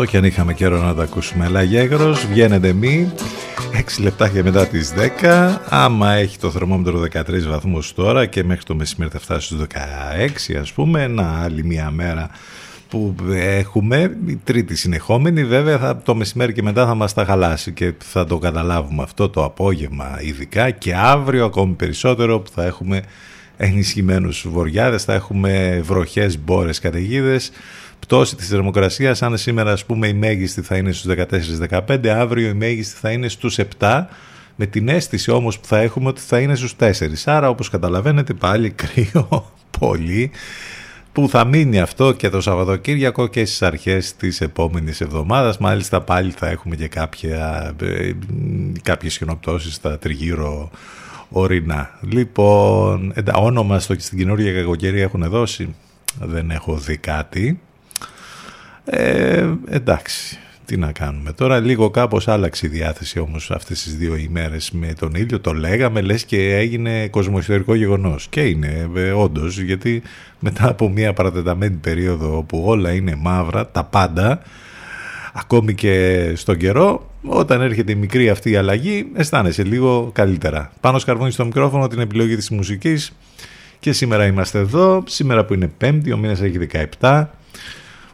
Αυτό και αν είχαμε καιρό να τα ακούσουμε. Αλλά γέγρος, βγαίνετε μη, 6 λεπτάκια μετά τις 10. Άμα έχει το θερμόμετρο 13 βαθμούς τώρα και μέχρι το μεσημέρι θα φτάσει στους 16 ας πούμε, ένα άλλη μία μέρα που έχουμε, η τρίτη συνεχόμενη βέβαια θα, το μεσημέρι και μετά θα μας τα χαλάσει και θα το καταλάβουμε αυτό το απόγευμα ειδικά και αύριο ακόμη περισσότερο που θα έχουμε ενισχυμένους βοριάδες, θα έχουμε βροχές, μπόρες, καταιγίδες πτώση της θερμοκρασίας. Αν σήμερα ας πούμε η μέγιστη θα είναι στους 14-15 αύριο η μέγιστη θα είναι στους 7 με την αίσθηση όμως που θα έχουμε ότι θα είναι στους 4 άρα όπως καταλαβαίνετε πάλι κρύο πολύ που θα μείνει αυτό και το Σαββατοκύριακο και στις αρχές της επόμενης εβδομάδας. Μάλιστα πάλι θα έχουμε και κάποια, ε, κάποιες χιονοπτώσεις στα τριγύρω ορεινά. Λοιπόν όνομα στο, στην καινούργια κακοκαιρία έχουν δώσει. Δεν έχω δει κάτι ε, εντάξει, τι να κάνουμε. Τώρα λίγο κάπως άλλαξε η διάθεση όμως αυτές τις δύο ημέρες με τον ήλιο. Το λέγαμε λες και έγινε κοσμοϊστορικό γεγονός. Και είναι ε, όντως γιατί μετά από μια παρατεταμένη περίοδο όπου όλα είναι μαύρα, τα πάντα, ακόμη και στον καιρό, όταν έρχεται η μικρή αυτή η αλλαγή, αισθάνεσαι λίγο καλύτερα. Πάνω σκαρβούνι στο μικρόφωνο την επιλογή της μουσικής και σήμερα είμαστε εδώ, σήμερα που είναι πέμπτη, ο μήνας έχει 17,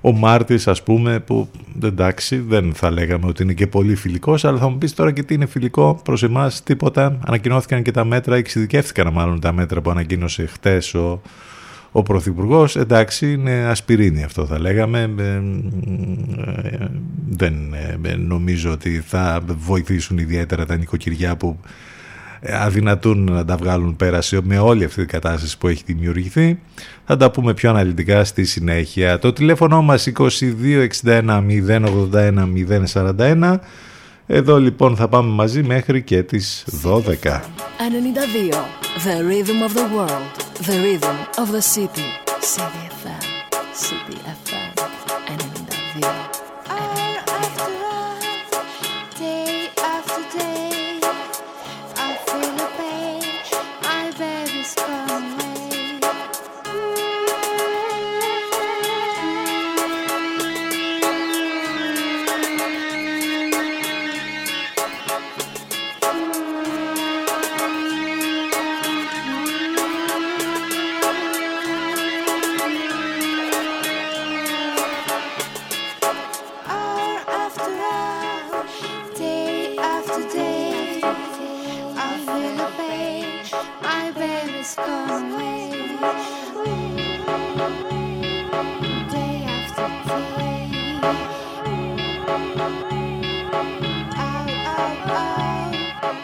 ο Μάρτης ας πούμε που εντάξει δεν θα λέγαμε ότι είναι και πολύ φιλικός αλλά θα μου πεις τώρα και τι είναι φιλικό προς εμάς τίποτα. Ανακοινώθηκαν και τα μέτρα εξειδικεύτηκαν μάλλον τα μέτρα που ανακοίνωσε χτες ο, ο Πρωθυπουργός, εντάξει είναι ασπιρίνη αυτό θα λέγαμε. Ε, ε, δεν ε, νομίζω ότι θα βοηθήσουν ιδιαίτερα τα νοικοκυριά που αδυνατούν να τα βγάλουν πέραση με όλη αυτή την κατάσταση που έχει δημιουργηθεί. Θα τα πούμε πιο αναλυτικά στη συνέχεια. Το τηλέφωνο μας 2261 081 041. Εδώ λοιπόν θα πάμε μαζί μέχρι και τις 12. 92. The rhythm of the world. The rhythm of the city. CDFM. CDFM. baby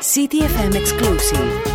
CTFM exclusive.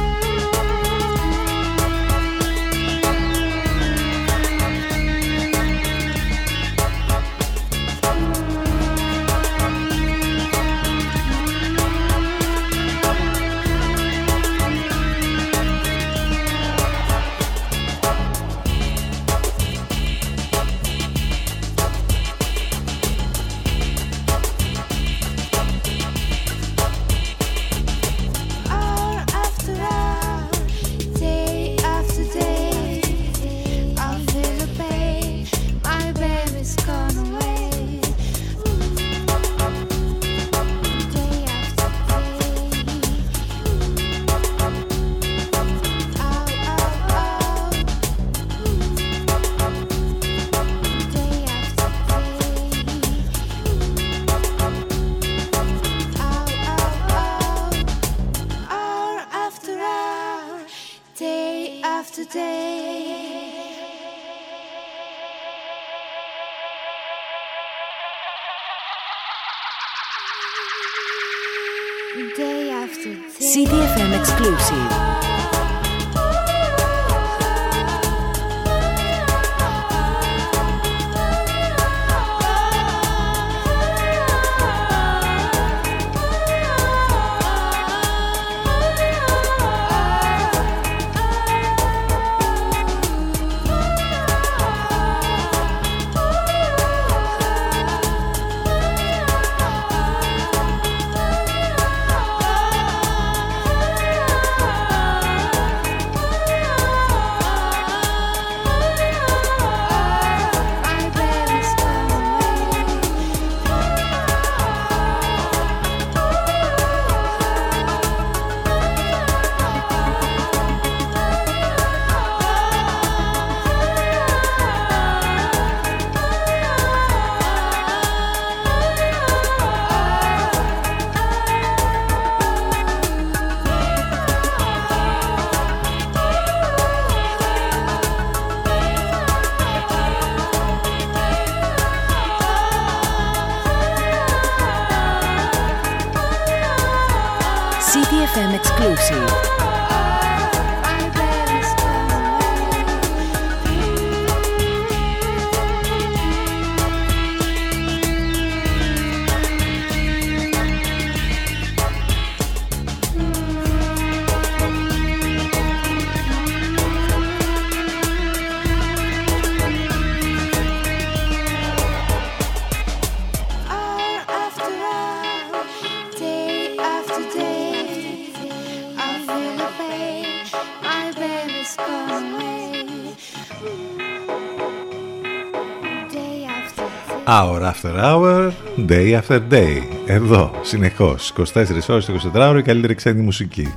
Hour after hour, day after day. Εδώ, συνεχώς, 24 ώρες, 24 ώρες, η καλύτερη ξένη μουσική.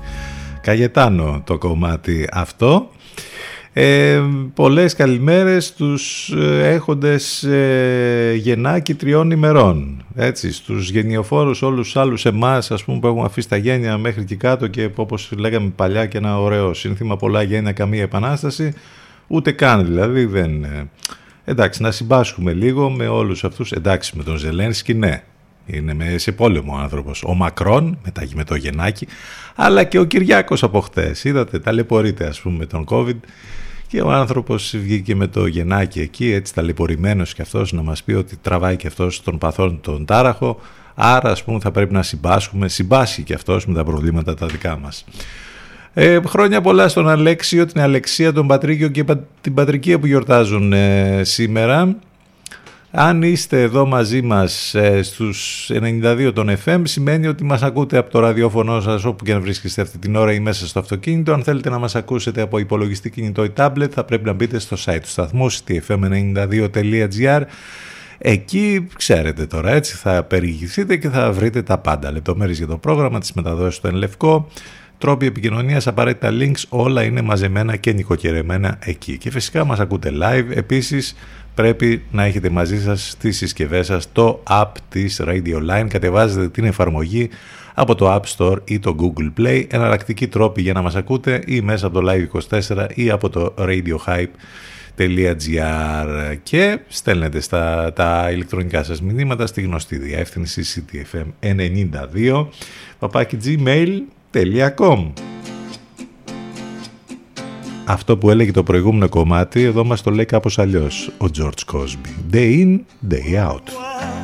Καγετάνο το κομμάτι αυτό. Ε, πολλές καλημέρες στους ε, έχοντες ε, γεννάκι τριών ημερών. Έτσι, στους γενιοφόρους όλους τους άλλους εμάς ας πούμε, που έχουμε αφήσει τα γένια μέχρι και κάτω και όπως λέγαμε παλιά και ένα ωραίο σύνθημα πολλά γένια καμία επανάσταση. Ούτε καν δηλαδή δεν... Ε, εντάξει, να συμπάσχουμε λίγο με όλους αυτούς. Εντάξει, με τον Ζελένσκι ναι, είναι σε πόλεμο ο άνθρωπος. Ο Μακρόν, μετά με το γεννάκι, αλλά και ο Κυριάκος από χτες. Είδατε, ταλαιπωρείται ας πούμε με τον COVID και ο άνθρωπος βγήκε με το γεννάκι εκεί, έτσι ταλαιπωρημένος και αυτός να μας πει ότι τραβάει και αυτός τον παθόν τον τάραχο, άρα ας πούμε θα πρέπει να συμπάσχουμε, συμπάσχει και αυτός με τα προβλήματα τα δικά μας. Ε, χρόνια πολλά στον Αλέξιο, την Αλεξία, τον Πατρίκιο και την Πατρικία που γιορτάζουν ε, σήμερα. Αν είστε εδώ μαζί μας ε, στους 92 των FM σημαίνει ότι μας ακούτε από το ραδιόφωνο σας όπου και να βρίσκεστε αυτή την ώρα ή μέσα στο αυτοκίνητο. Αν θέλετε να μας ακούσετε από υπολογιστή κινητό ή tablet θα πρέπει να μπείτε στο site του σταθμού ctfm92.gr Εκεί ξέρετε τώρα έτσι θα περιηγηθείτε και θα βρείτε τα πάντα. Λεπτομέρειες για το πρόγραμμα, τις μεταδόσεις στο Ενλευκό, τρόποι επικοινωνίας, απαραίτητα links, όλα είναι μαζεμένα και νοικοκυρεμένα εκεί. Και φυσικά μας ακούτε live. Επίσης πρέπει να έχετε μαζί σας στις συσκευές σας το app της Radio Line. Κατεβάζετε την εφαρμογή από το App Store ή το Google Play. Εναλλακτική τρόπη για να μας ακούτε ή μέσα από το Live24 ή από το radiohype.gr και στέλνετε στα, τα ηλεκτρονικά σας μηνύματα στη γνωστή διεύθυνση ctfm92 παπάκι gmail.com αυτό που έλεγε το προηγούμενο κομμάτι, εδώ μας το λέει κάπως αλλιώς ο George Cosby. Day in, day out.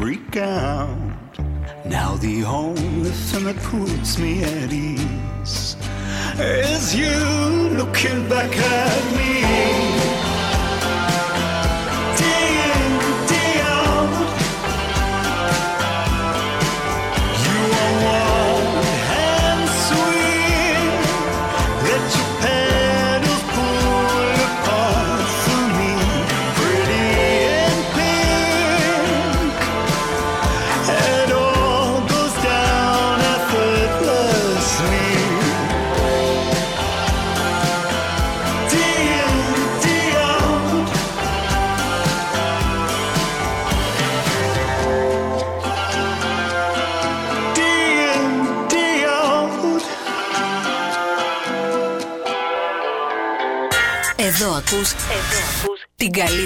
Freak out. Now the only thing that puts me at ease is you looking back at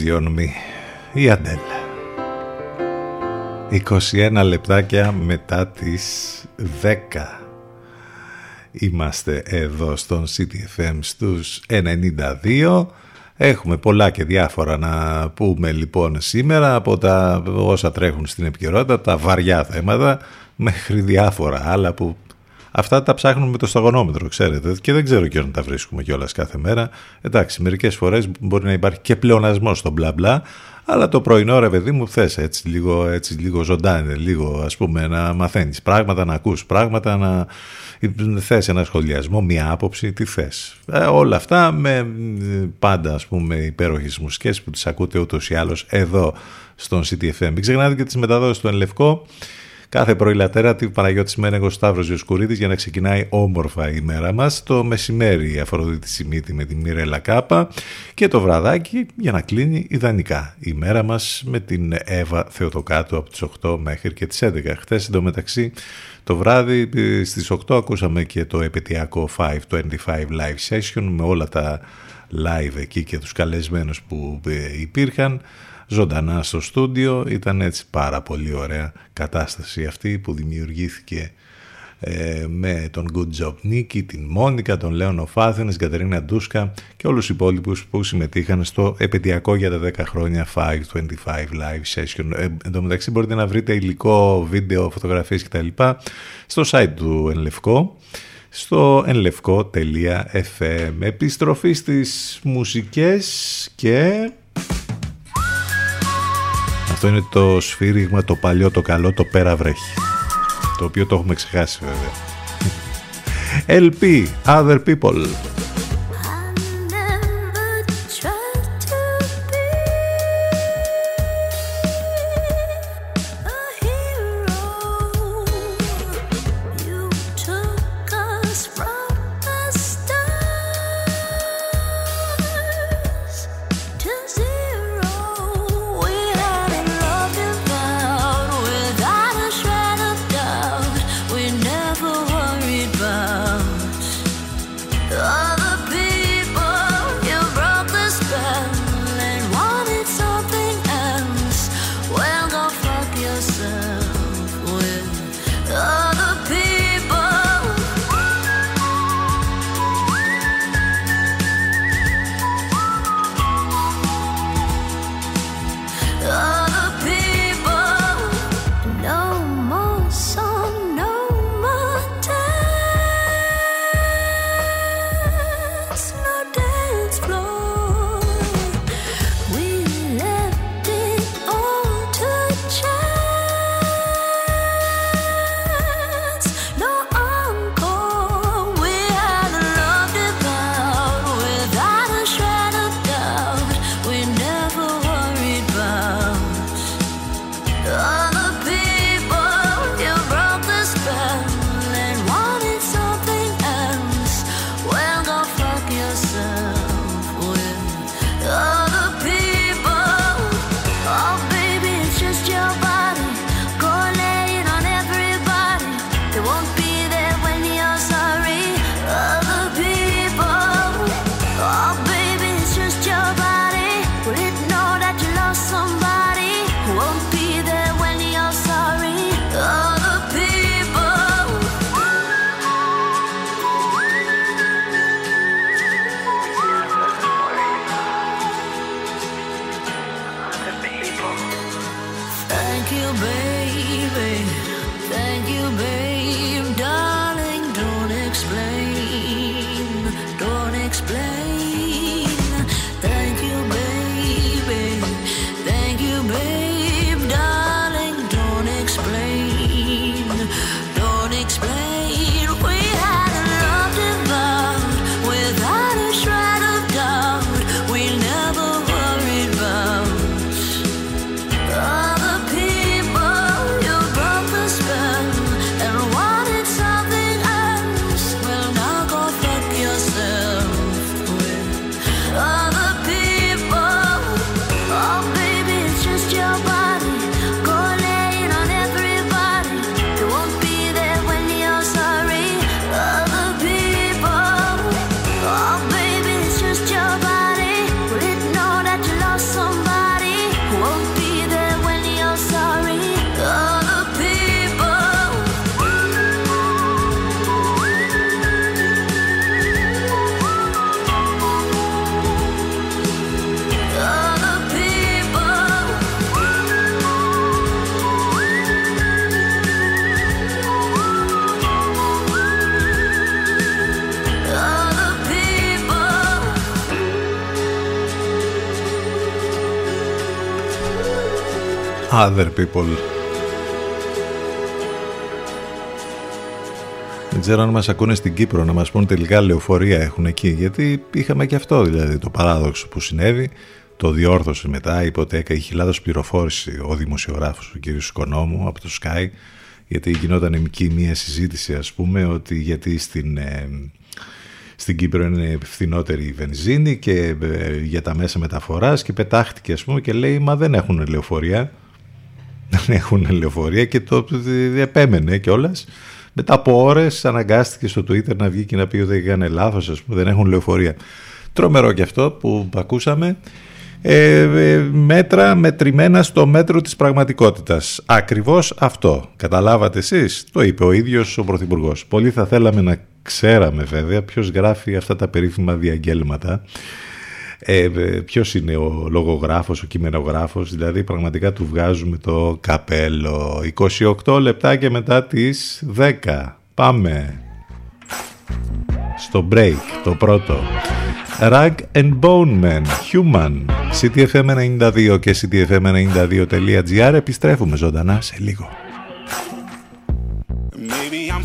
Easy on me. Η Αντέλ. 21 λεπτάκια μετά τις 10. Είμαστε εδώ στον CTFM στους 92. Έχουμε πολλά και διάφορα να πούμε λοιπόν σήμερα από τα όσα τρέχουν στην επικαιρότητα, τα βαριά θέματα μέχρι διάφορα άλλα που Αυτά τα ψάχνουμε με το σταγονόμετρο, ξέρετε, και δεν ξέρω και αν τα βρίσκουμε κιόλας κάθε μέρα. Εντάξει, μερικές φορές μπορεί να υπάρχει και πλεονασμός στο μπλα μπλα, αλλά το πρωινό ρε παιδί μου θες έτσι λίγο, έτσι, λίγο ζωντάνε, λίγο ας πούμε να μαθαίνεις πράγματα, να ακούς πράγματα, να θες ένα σχολιασμό, μια άποψη, τι θες. Ε, όλα αυτά με πάντα ας πούμε υπέροχες μουσικές που τις ακούτε ούτως ή άλλως εδώ στον CTFM. Μην ξεχνάτε και τις μεταδόσεις του Ενλευκό Κάθε πρωί λατέρα τη Παναγιώτης Μένεγος Σταύρος Διοσκουρίδης για να ξεκινάει όμορφα η μέρα μας. Το μεσημέρι η Αφροδίτη Σιμίτη με τη Μιρέλα Κάπα και το βραδάκι για να κλείνει ιδανικά η μέρα μας με την Εύα Θεοτοκάτου από τις 8 μέχρι και τις 11. Χθες εντωμεταξύ το βράδυ στις 8 ακούσαμε και το επαιτειακό 525 live session με όλα τα live εκεί και τους καλεσμένους που ε, υπήρχαν ζωντανά στο στούντιο. Ήταν έτσι πάρα πολύ ωραία κατάσταση αυτή που δημιουργήθηκε ε, με τον Good Job Νίκη, την Μόνικα, τον Λέων Οφάθενες, την Κατερίνα Ντούσκα και όλους τους υπόλοιπους που συμμετείχαν στο επαιτειακό για τα 10 χρόνια 525 Live Session. Ε, εν τω μεταξύ μπορείτε να βρείτε υλικό, βίντεο, φωτογραφίες κτλ. στο site του Ενλευκό στο ενλευκό.fm Επιστροφή στις μουσικές και... Αυτό είναι το σφύριγμα, το παλιό, το καλό, το πέρα βρέχει. Το οποίο το έχουμε ξεχάσει βέβαια. LP, Other People. baby. Thank you, baby. Other people. Δεν ξέρω αν μας ακούνε στην Κύπρο να μας πούν τελικά λεωφορεία έχουν εκεί γιατί είχαμε και αυτό δηλαδή το παράδοξο που συνέβη το διόρθωσε μετά υποτέκα είχε λάθος πληροφόρηση ο δημοσιογράφος ο κ. Σκονόμου από το Sky γιατί γινόταν εκεί μια συζήτηση ας πούμε ότι γιατί στην, ε, στην Κύπρο είναι φθηνότερη η βενζίνη και ε, για τα μέσα μεταφοράς και πετάχτηκε ας πούμε και λέει μα δεν έχουν λεωφορεία δεν έχουν λεωφορεία και το επέμενε κιόλας. Μετά από ώρες αναγκάστηκε στο Twitter να βγει και να πει ότι έκανε λάθος, ας πούμε, δεν έχουν λεωφορεία. Τρομερό και αυτό που ακούσαμε. ε, ε, μέτρα μετρημένα στο μέτρο της πραγματικότητας. Ακριβώς αυτό. Καταλάβατε εσείς, το είπε ο ίδιος ο Πρωθυπουργός. Πολύ θα θέλαμε να ξέραμε βέβαια ποιος γράφει αυτά τα περίφημα διαγγέλματα. Ε, ποιος είναι ο λογογράφος, ο κειμενογράφος, δηλαδή πραγματικά του βγάζουμε το καπέλο. 28 λεπτά και μετά τις 10. Πάμε στο break, το πρώτο. Rag and Bone Man, Human, CTFM92 και CTFM92.gr επιστρέφουμε ζωντανά σε λίγο. Maybe I'm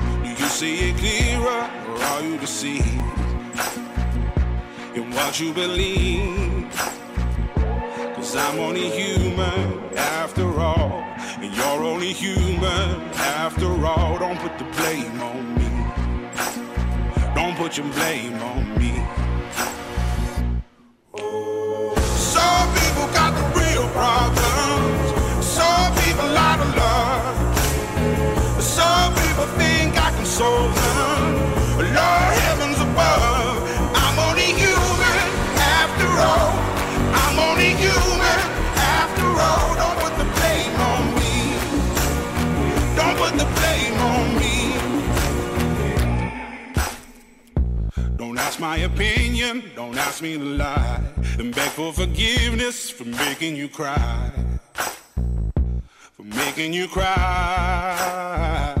See it clearer or are you deceived in what you believe? Cause I'm only human after all. And you're only human after all. Don't put the blame on me. Don't put your blame on me. problems. Lord heavens above, I'm only human after all. I'm only human after all. Don't put the blame on me. Don't put the blame on me. Don't ask my opinion. Don't ask me to lie. Then beg for forgiveness for making you cry For making you cry.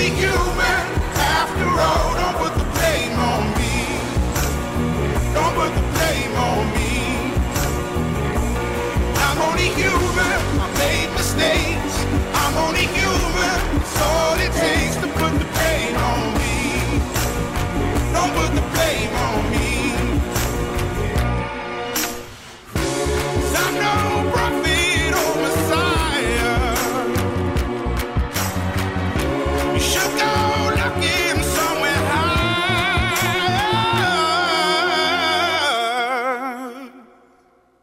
I'm only human after all. Don't put the blame on me. Don't put the blame on me. I'm only human. I made mistakes. I'm only human. It's all it takes to put the blame on me. Don't put the blame on me. I'm no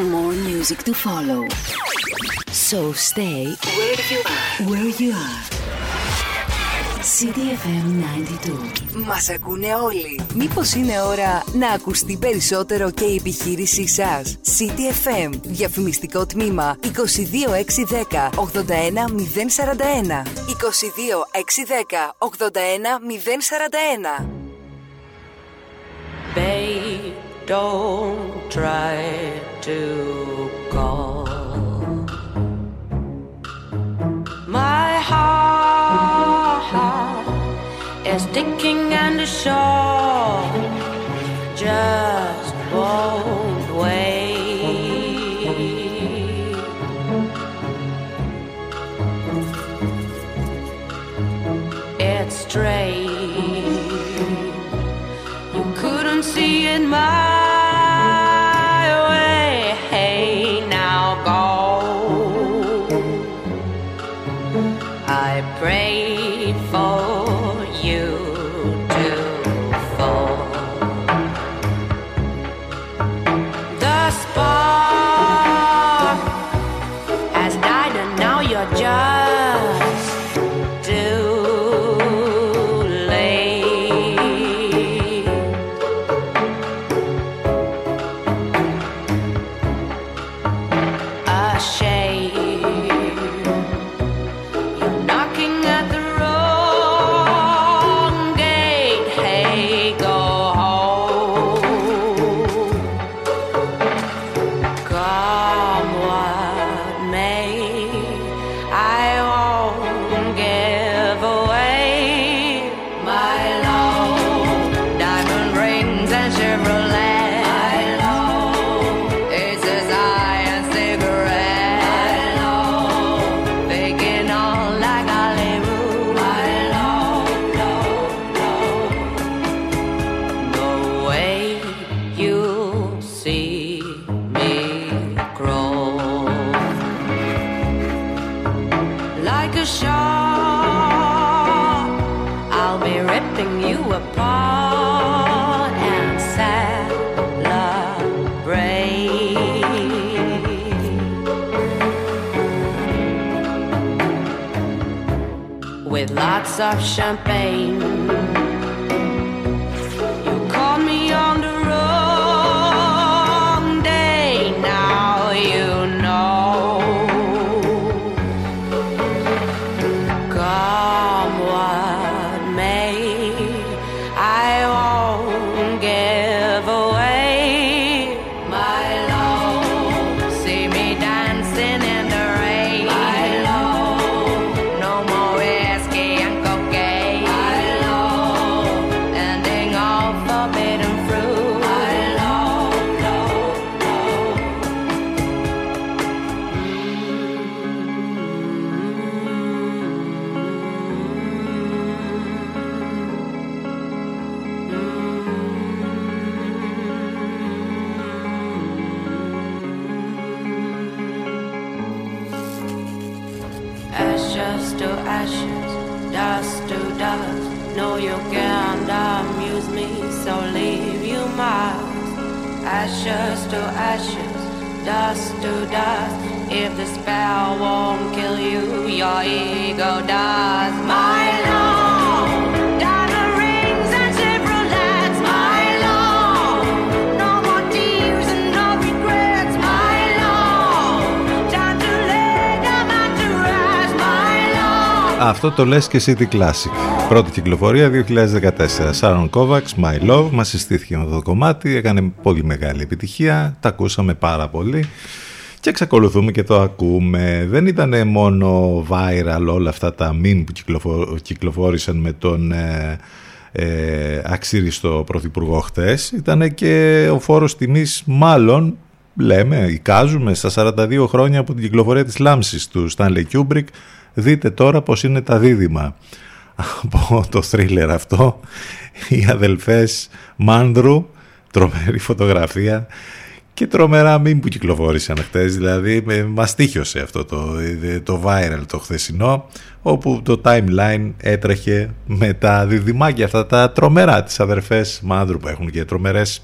More music to follow. So stay where you are. Where you are. CDFM 92. Μας ακούνε όλοι. Μήπως είναι ώρα να ακουστεί περισσότερο και η επιχείρησή σας; CDFM. Διαφημιστικό τμήμα 22610 81041. 22610 81041. Babe, don't try to call. My heart is sticking and the shore just won't Αυτό το λες και City Classic. Πρώτη κυκλοφορία 2014. Σάρων Kovacs, My Love. Μας συστήθηκε με αυτό το κομμάτι. Έκανε πολύ μεγάλη επιτυχία. Τα ακούσαμε πάρα πολύ. Και εξακολουθούμε και το ακούμε. Δεν ήταν μόνο viral όλα αυτά τα meme που κυκλοφόρησαν με τον ε, ε, αξίριστο πρωθυπουργό χτες. Ήταν και ο φόρος τιμής μάλλον λέμε, εικάζουμε στα 42 χρόνια από την κυκλοφορία της λάμψης του Stanley Kubrick. Δείτε τώρα πως είναι τα δίδυμα. Από το θρίλερ αυτό οι αδελφές Μάνδρου τρομερή φωτογραφία και τρομερά μην που κυκλοφόρησαν χτες δηλαδή μας τύχιωσε αυτό το, το viral το χθεσινό όπου το timeline έτρεχε με τα διδυμάκια αυτά τα τρομερά τις αδερφές Μάνδρου που έχουν και τρομερές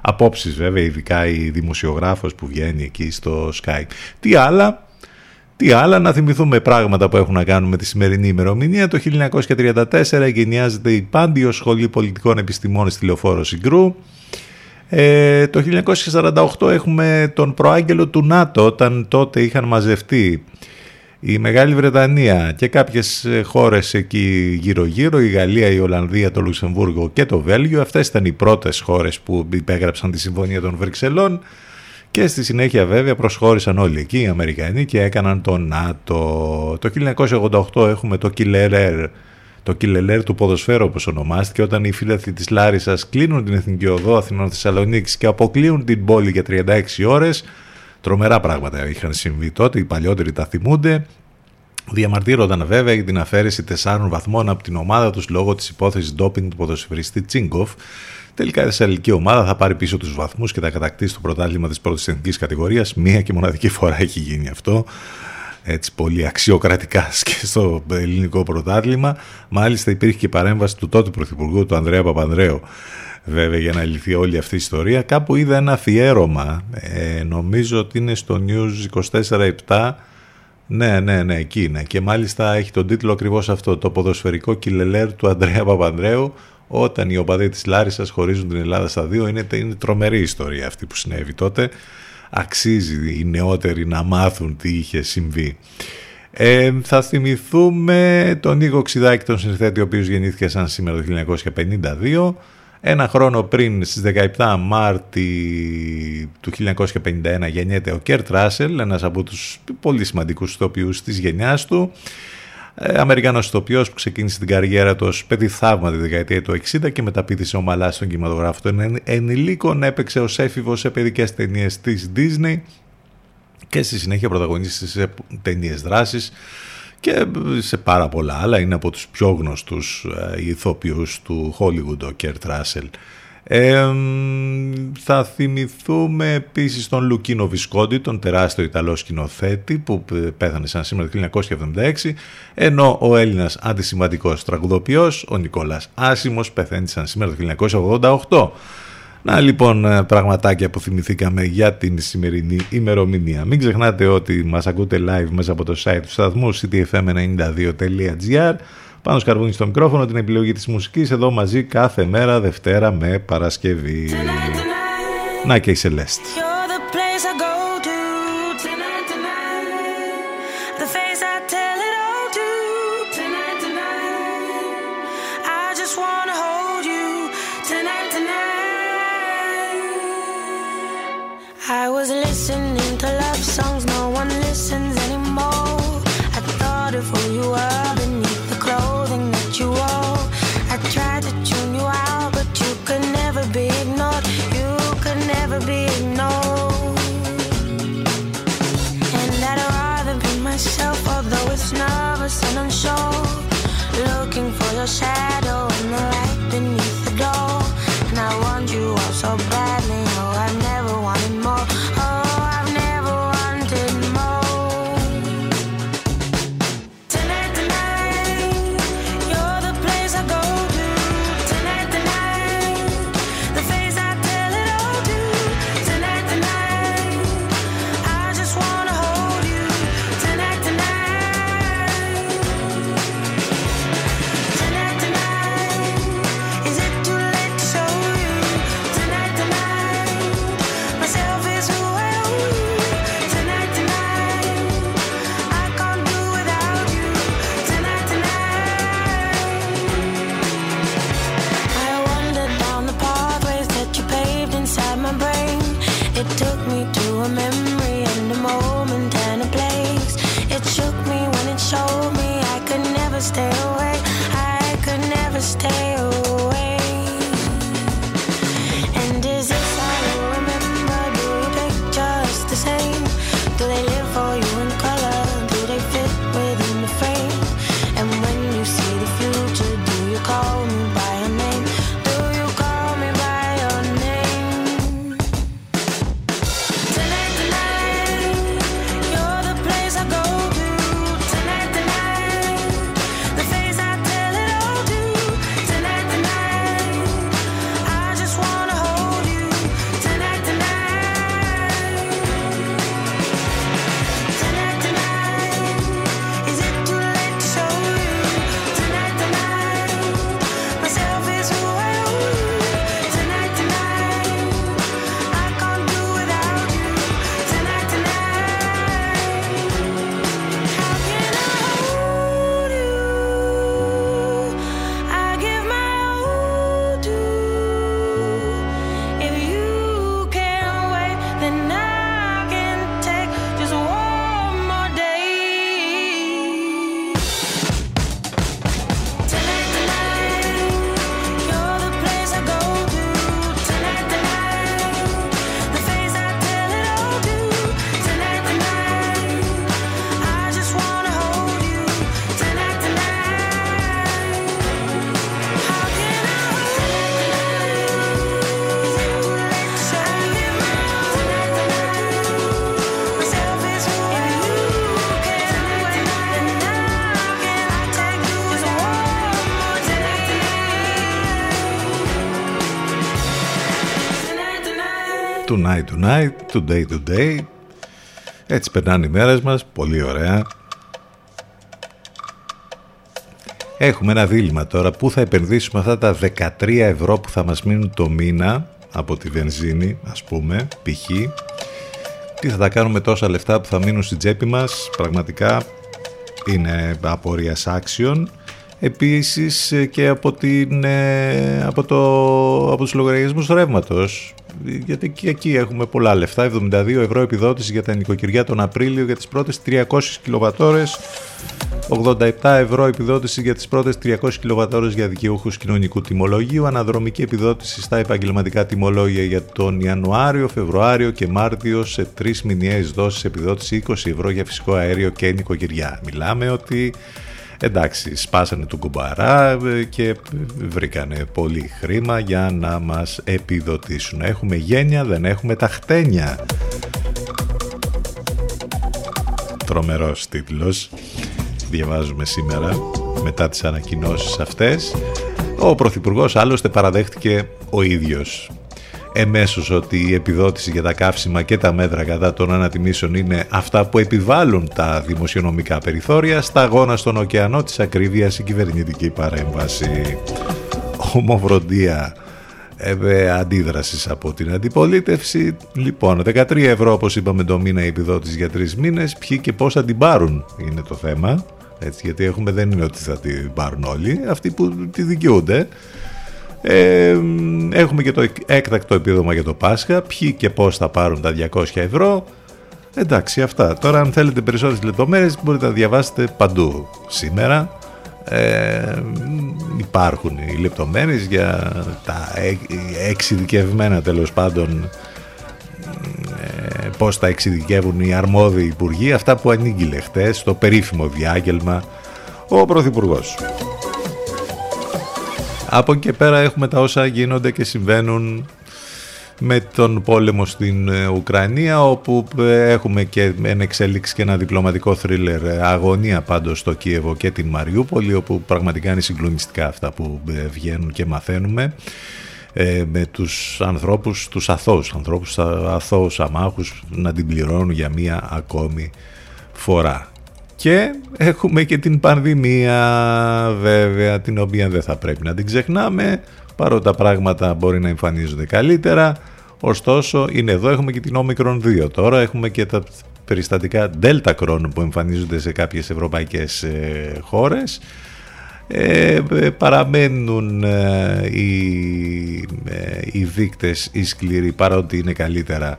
απόψεις βέβαια ειδικά η δημοσιογράφος που βγαίνει εκεί στο Sky. Τι άλλα; Τι άλλα, να θυμηθούμε πράγματα που έχουν να κάνουν με τη σημερινή ημερομηνία. Το 1934 εγκαινιάζεται η Πάντιο Σχολή Πολιτικών Επιστημών στη Λεωφόρο Συγκρού. Ε, το 1948 έχουμε τον προάγγελο του ΝΑΤΟ, όταν τότε είχαν μαζευτεί η Μεγάλη Βρετανία και κάποιες χώρες εκεί γύρω-γύρω, η Γαλλία, η Ολλανδία, το Λουξεμβούργο και το Βέλγιο. Αυτές ήταν οι πρώτες χώρες που υπέγραψαν τη Συμφωνία των Βρυξελών. Και στη συνέχεια βέβαια προσχώρησαν όλοι εκεί οι Αμερικανοί και έκαναν το ΝΑΤΟ. Το 1988 έχουμε το Κιλερέρ, το Κιλελέρ του ποδοσφαίρου όπως ονομάστηκε, όταν οι φίλαθλοι της Λάρισας κλείνουν την Εθνική Οδό Αθηνών Θεσσαλονίκης και αποκλείουν την πόλη για 36 ώρες. Τρομερά πράγματα είχαν συμβεί τότε, οι παλιότεροι τα θυμούνται. Διαμαρτύρονταν βέβαια για την αφαίρεση τεσσάρων βαθμών από την ομάδα τους λόγω της υπόθεσης ντόπινγκ του ποδοσφαιριστή Τσίγκοφ. Τελικά η Θεσσαλική ομάδα θα πάρει πίσω τους βαθμούς και θα κατακτήσει το πρωτάθλημα της πρώτης εθνικής κατηγορίας. Μία και μοναδική φορά έχει γίνει αυτό. Έτσι πολύ αξιοκρατικά και στο ελληνικό πρωτάθλημα. Μάλιστα υπήρχε και παρέμβαση του τότε Πρωθυπουργού, του Ανδρέα Παπανδρέου, βέβαια για να λυθεί όλη αυτή η ιστορία. Κάπου είδα ένα αφιέρωμα, ε, νομίζω ότι είναι στο News 24-7, Ναι, ναι, ναι, εκεί είναι. Και μάλιστα έχει τον τίτλο ακριβώς αυτό, το ποδοσφαιρικό κιλελέρ του Αντρέα Παπανδρέου, όταν οι οπαδοί της Λάρισας χωρίζουν την Ελλάδα στα δύο. Είναι, είναι τρομερή ιστορία αυτή που συνέβη τότε. Αξίζει οι νεότεροι να μάθουν τι είχε συμβεί. Ε, θα θυμηθούμε τον Νίκο Ξιδάκη, τον συνθέτη, ο οποίος γεννήθηκε σαν σήμερα το 1952. Ένα χρόνο πριν, στις 17 Μάρτη του 1951, γεννιέται ο Κέρτ Ράσελ, ένας από τους πολύ σημαντικούς ηθοποιούς της γενιάς του. Ε, Αμερικανός ηθοποιός που ξεκίνησε την καριέρα του ως παιδί θαύμα τη δεκαετία του 60 και μεταπίδησε ομαλά στον κινηματογράφο των ενηλίκων. Έπαιξε ως έφηβος σε παιδικές ταινίες της Disney και στη συνέχεια πρωταγωνίστησε σε ταινίες δράσης και σε πάρα πολλά άλλα. Είναι από τους πιο γνωστούς ε, ηθοποιούς του Hollywood ο Κέρτ Ράσελ. Θα θυμηθούμε επίσης τον Λουκίνο Βισκόντι, τον τεράστιο Ιταλό σκηνοθέτη που πέθανε σαν σήμερα το 1976, ενώ ο Έλληνας αντισημαντικός τραγουδοποιός, ο Νικόλας Άσιμος, πεθαίνει σαν σήμερα το 1988. Να λοιπόν ε, πραγματάκια που θυμηθήκαμε για την σημερινή ημερομηνία. Μην ξεχνάτε ότι μας ακούτε live μέσα από το site του σταθμού ctfm92.gr πάνω σκαρβούνι στο μικρόφωνο την επιλογή της μουσικής εδώ μαζί κάθε μέρα Δευτέρα με Παρασκευή. Να και η Σελέστ. shine. night, today today. Έτσι περνάνε οι μέρες μας, πολύ ωραία. Έχουμε ένα δίλημα τώρα, πού θα επενδύσουμε αυτά τα 13 ευρώ που θα μας μείνουν το μήνα από τη βενζίνη, ας πούμε, π.χ. Τι θα τα κάνουμε τόσα λεφτά που θα μείνουν στην τσέπη μας, πραγματικά είναι απόρια άξιων επίσης ε, και από, την, ε, από, το, από γιατί και εκεί έχουμε πολλά λεφτά. 72 ευρώ επιδότηση για τα νοικοκυριά τον Απρίλιο για τις πρώτες 300 κιλοβατόρες. 87 ευρώ επιδότηση για τις πρώτες 300 κιλοβατόρες για δικαιούχους κοινωνικού τιμολογίου, αναδρομική επιδότηση στα επαγγελματικά τιμολόγια για τον Ιανουάριο, Φεβρουάριο και Μάρτιο σε τρεις μηνιαίες δόσεις. Επιδότηση 20 ευρώ για φυσικό αέριο και νοικοκυριά. Μιλάμε ότι εντάξει σπάσανε του κουμπαρά και βρήκανε πολύ χρήμα για να μας επιδοτήσουν. Έχουμε γένεια, δεν έχουμε τα χτένια. Τρομερός τίτλος διαβάζουμε σήμερα μετά τις ανακοινώσεις αυτές. Ο Πρωθυπουργός άλλωστε παραδέχτηκε ο ίδιος εμέσως ότι η επιδότηση για τα καύσιμα και τα μέτρα κατά των ανατιμήσεων είναι αυτά που επιβάλλουν τα δημοσιονομικά περιθώρια στα αγώνα στον ωκεανό της ακρίβειας η κυβερνητική παρέμβαση. Ομοφροντία ε, αντίδρασης από την αντιπολίτευση. Λοιπόν, 13 ευρώ όπως είπαμε το μήνα η επιδότηση για τρεις μήνες. Ποιοι και πώς θα την πάρουν είναι το θέμα. Έτσι, γιατί έχουμε, δεν είναι ότι θα την πάρουν όλοι, αυτοί που τη δικαιούνται. Ε, έχουμε και το έκτακτο επίδομα για το Πάσχα, ποιοι και πώς θα πάρουν τα 200 ευρώ. Εντάξει, αυτά. Τώρα αν θέλετε περισσότερες λεπτομέρειες μπορείτε να διαβάσετε παντού σήμερα. Ε, υπάρχουν οι λεπτομέρειες για τα εξειδικευμένα τέλος πάντων πώς τα εξειδικεύουν οι αρμόδιοι υπουργοί, αυτά που ανήγγειλε χτες στο περίφημο διάγγελμα ο Πρωθυπουργός. Από και πέρα έχουμε τα όσα γίνονται και συμβαίνουν με τον πόλεμο στην ε, Ουκρανία όπου ε, έχουμε και ένα εξέλιξη και ένα διπλωματικό θρίλερ ε, αγωνία πάντως στο Κίεβο και την Μαριούπολη όπου πραγματικά είναι συγκλονιστικά αυτά που βγαίνουν και μαθαίνουμε ε, με τους ανθρώπους, τους αθώους ανθρώπους, αθώους αμάχους να την πληρώνουν για μία ακόμη φορά. Και έχουμε και την πανδημία βέβαια την οποία δεν θα πρέπει να την ξεχνάμε. Παρότι τα πράγματα μπορεί να εμφανίζονται καλύτερα ωστόσο είναι εδώ. Έχουμε και την Omicron 2 τώρα. Έχουμε και τα περιστατικά Delta Cron που εμφανίζονται σε κάποιες ευρωπαϊκές ε, χώρες. Ε, ε, παραμένουν ε, οι, ε, οι δείκτες οι σκληροί παρότι είναι καλύτερα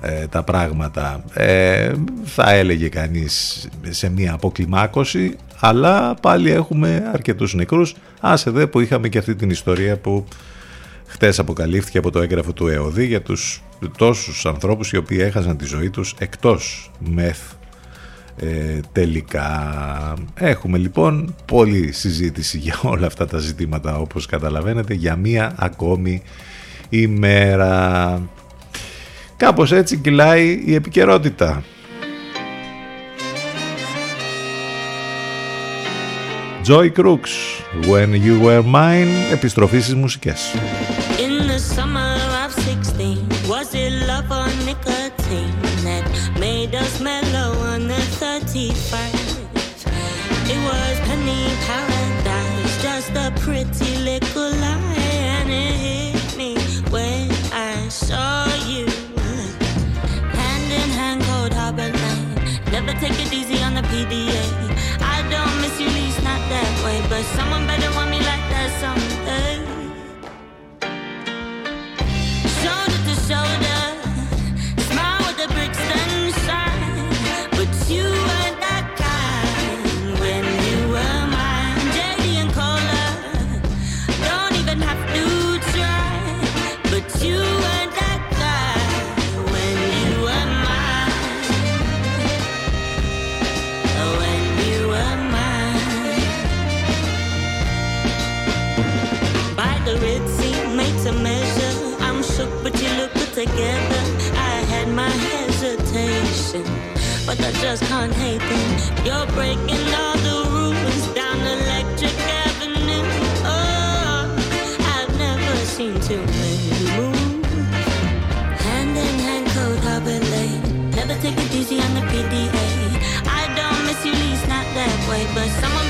ε, τα πράγματα θα έλεγε κανείς σε μια αποκλιμάκωση αλλά πάλι έχουμε αρκετούς νεκρούς άσε δε που είχαμε και αυτή την ιστορία που χτες αποκαλύφθηκε από το έγγραφο του ΕΟΔΗ για τους τόσους ανθρώπους οι οποίοι έχασαν τη ζωή τους εκτός μεθ ε, τελικά. Έχουμε λοιπόν πολλή συζήτηση για όλα αυτά τα ζητήματα όπως καταλαβαίνετε για μία ακόμη ημέρα. Κάπως έτσι κυλάει η επικαιρότητα. Joy Crooks, When You Were Mine, επιστροφή στις μουσικές. In the summer of 16, was it take it easy on the PDA. I don't miss you, least not that way, but someone better want me like that someday. Shoulder to shoulder, but I just can't hate them. You're breaking all the rules down Electric Avenue. Oh, I've never seen too many move. Hand in hand, cold harbor lane. Never take it easy on the PDA. I don't miss you, least not that way, but someone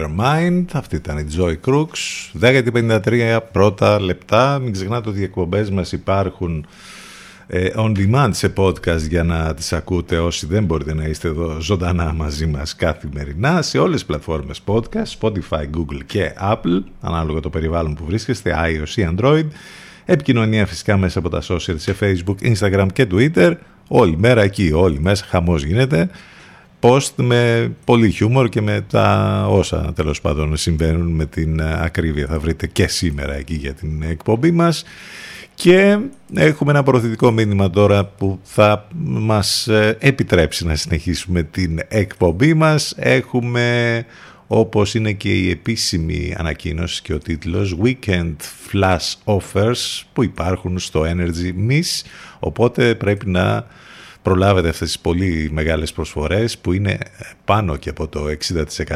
You Were Mine. Αυτή ήταν η Joy Crooks. 10.53 πρώτα λεπτά. Μην ξεχνάτε ότι οι εκπομπές μας υπάρχουν ε, on demand σε podcast για να τις ακούτε όσοι δεν μπορείτε να είστε εδώ ζωντανά μαζί μας καθημερινά σε όλες τις πλατφόρμες podcast, Spotify, Google και Apple, ανάλογα το περιβάλλον που βρίσκεστε, iOS ή Android. Επικοινωνία φυσικά μέσα από τα social σε Facebook, Instagram και Twitter. Όλη μέρα εκεί, όλη μέσα, χαμός γίνεται post με πολύ χιούμορ και με τα όσα τέλος πάντων συμβαίνουν με την ακρίβεια. Θα βρείτε και σήμερα εκεί για την εκπομπή μας. Και έχουμε ένα προωθητικό μήνυμα τώρα που θα μας ε, επιτρέψει να συνεχίσουμε την εκπομπή μας. Έχουμε όπως είναι και η επίσημη ανακοίνωση και ο τίτλος Weekend Flash Offers που υπάρχουν στο Energy Miss οπότε πρέπει να προλάβετε αυτές τις πολύ μεγάλες προσφορές που είναι πάνω και από το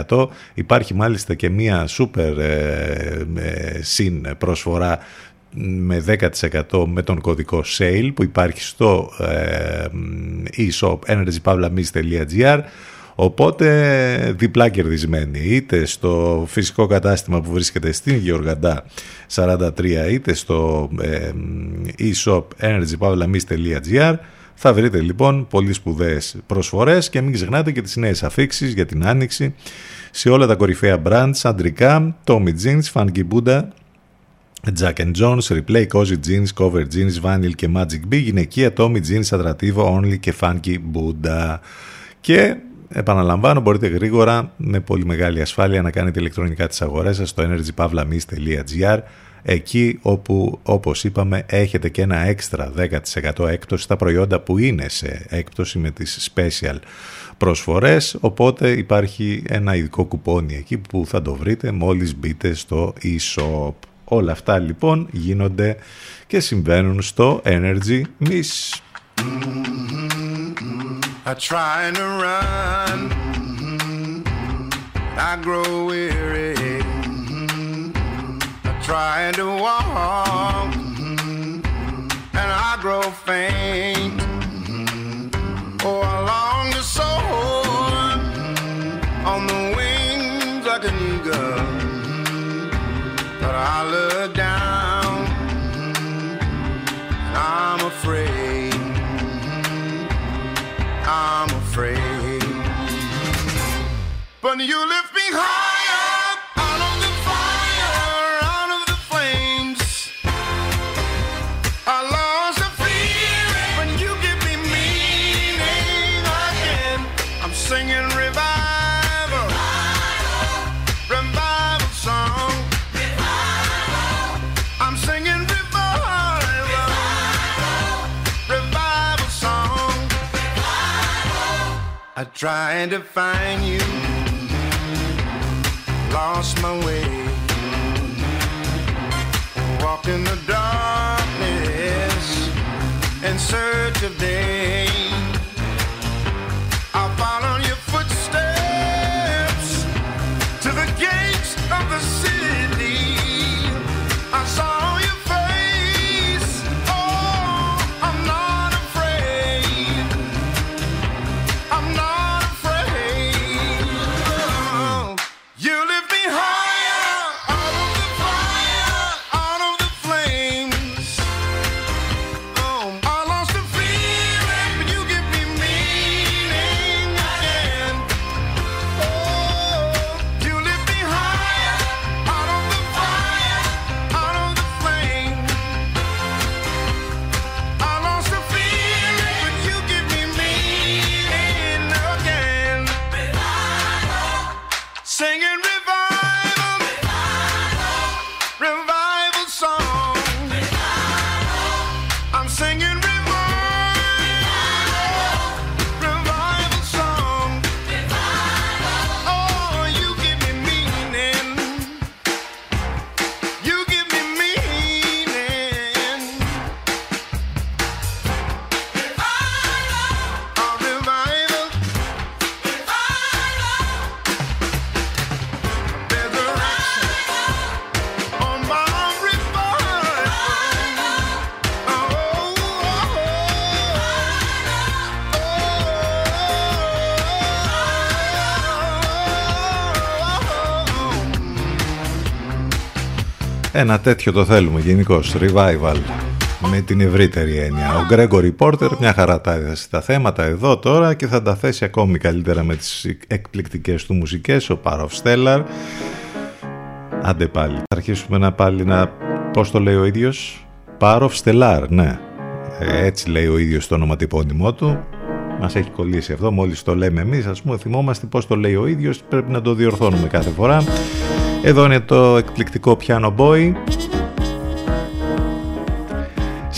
60%. Υπάρχει μάλιστα και μία super ε, ε, συν προσφορά με 10% με τον κωδικό SALE που υπάρχει στο ε, e-shop energypavlamis.gr Οπότε διπλά κερδισμένοι είτε στο φυσικό κατάστημα που βρίσκεται στην Γεωργαντά 43 είτε στο ε, e-shop energypavlamis.gr θα βρείτε λοιπόν πολύ σπουδαίες προσφορές και μην ξεχνάτε και τις νέες αφήξεις για την άνοιξη σε όλα τα κορυφαία brands αντρικά, Tommy Jeans, Funky Buddha, Jack and Jones, Replay, Cozy Jeans, Cover Jeans, Vinyl και Magic B, γυναικεία Tommy Jeans, Atrativo, Only και Funky Buddha. Και επαναλαμβάνω μπορείτε γρήγορα με πολύ μεγάλη ασφάλεια να κάνετε ηλεκτρονικά τις αγορές σας στο energypavlamis.gr εκεί όπου όπως είπαμε έχετε και ένα έξτρα 10% έκπτωση στα προϊόντα που είναι σε έκπτωση με τις special προσφορές οπότε υπάρχει ένα ειδικό κουπόνι εκεί που θα το βρείτε μόλις μπείτε στο e-shop. Όλα αυτά λοιπόν γίνονται και συμβαίνουν στο Energy Miss. I try to run I grow weary trying to walk, mm-hmm. and I grow faint. Mm-hmm. Oh, I long to soar on the wings like an eagle, mm-hmm. but I look down, and I'm afraid. I'm afraid, but you lift trying to find you. Lost my way. Walked in the darkness in search of day. Ένα τέτοιο το θέλουμε γενικώς, revival με την ευρύτερη έννοια. Ο Gregory Porter μια χαρά τα τα θέματα εδώ τώρα και θα τα θέσει ακόμη καλύτερα με τις εκπληκτικές του μουσικές, ο Πάροφ Στέλλαρ. Άντε πάλι, θα αρχίσουμε να πάλι να... Πώς το λέει ο ίδιος; Πάροφ Στελάρ, ναι. Ε, έτσι λέει ο ίδιος το ονοματιπώνυμό του. Μας έχει κολλήσει αυτό, μόλις το λέμε εμείς, ας πούμε θυμόμαστε πώς το λέει ο ίδιος, πρέπει να το διορθώνουμε κάθε φορά. Εδώ είναι το εκπληκτικό Piano Boy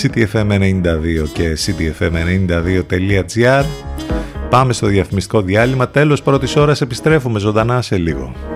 ctfm92 και ctfm92.gr Πάμε στο διαφημιστικό διάλειμμα. Τέλος πρώτης ώρας επιστρέφουμε ζωντανά σε λίγο.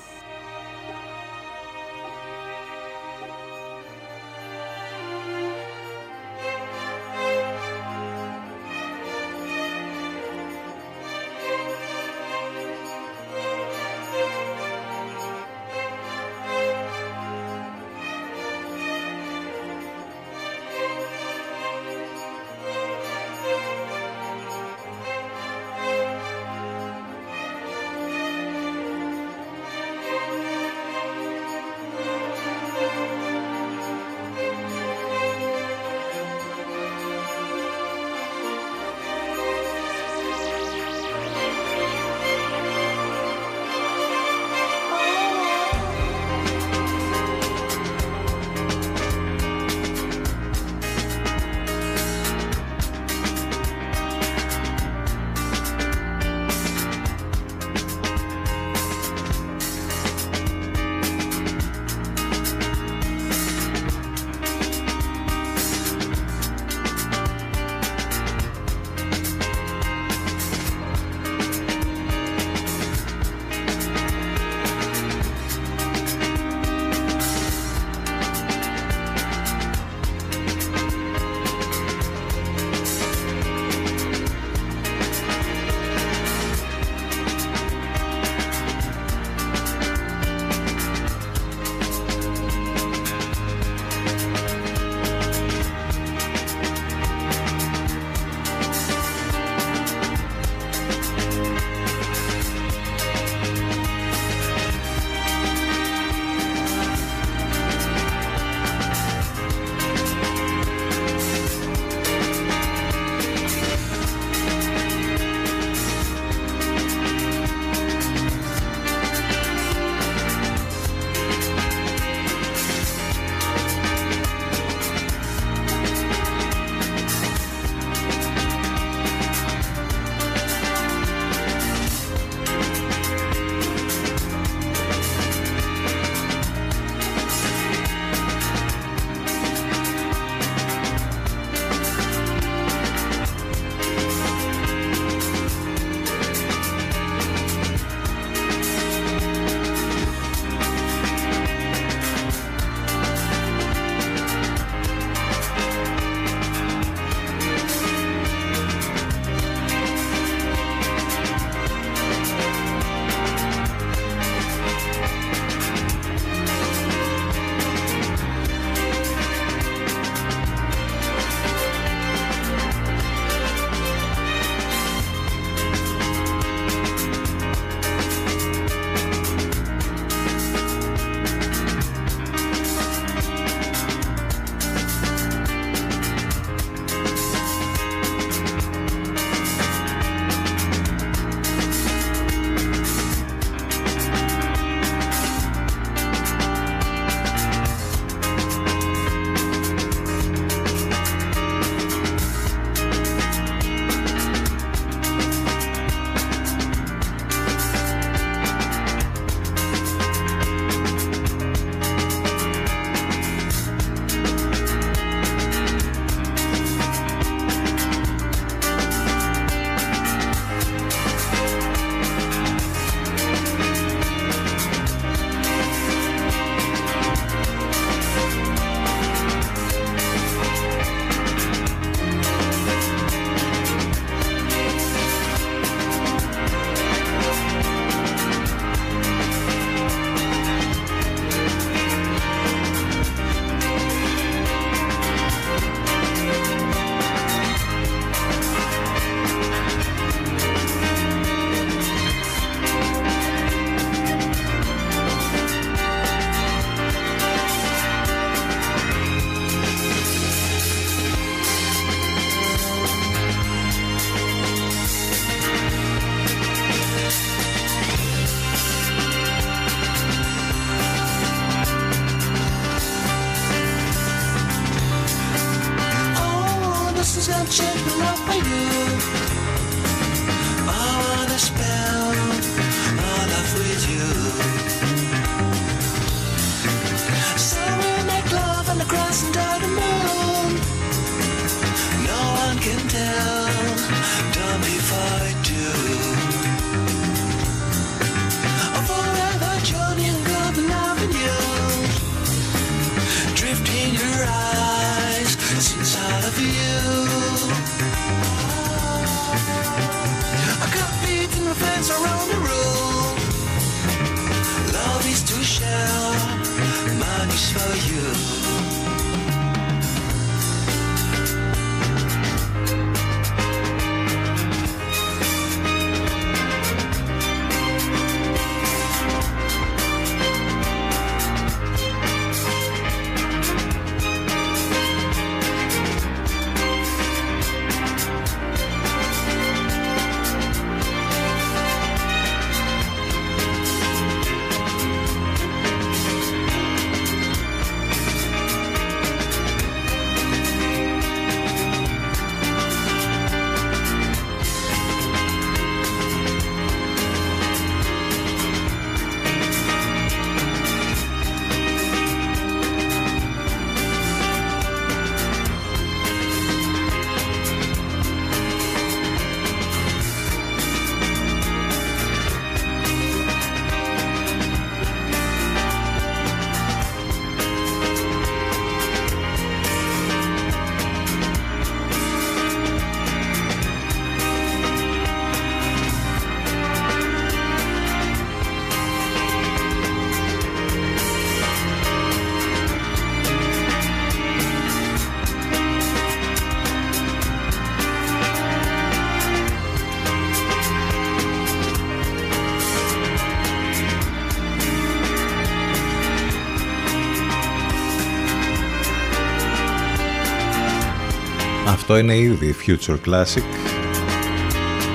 Αυτό είναι ήδη Future Classic.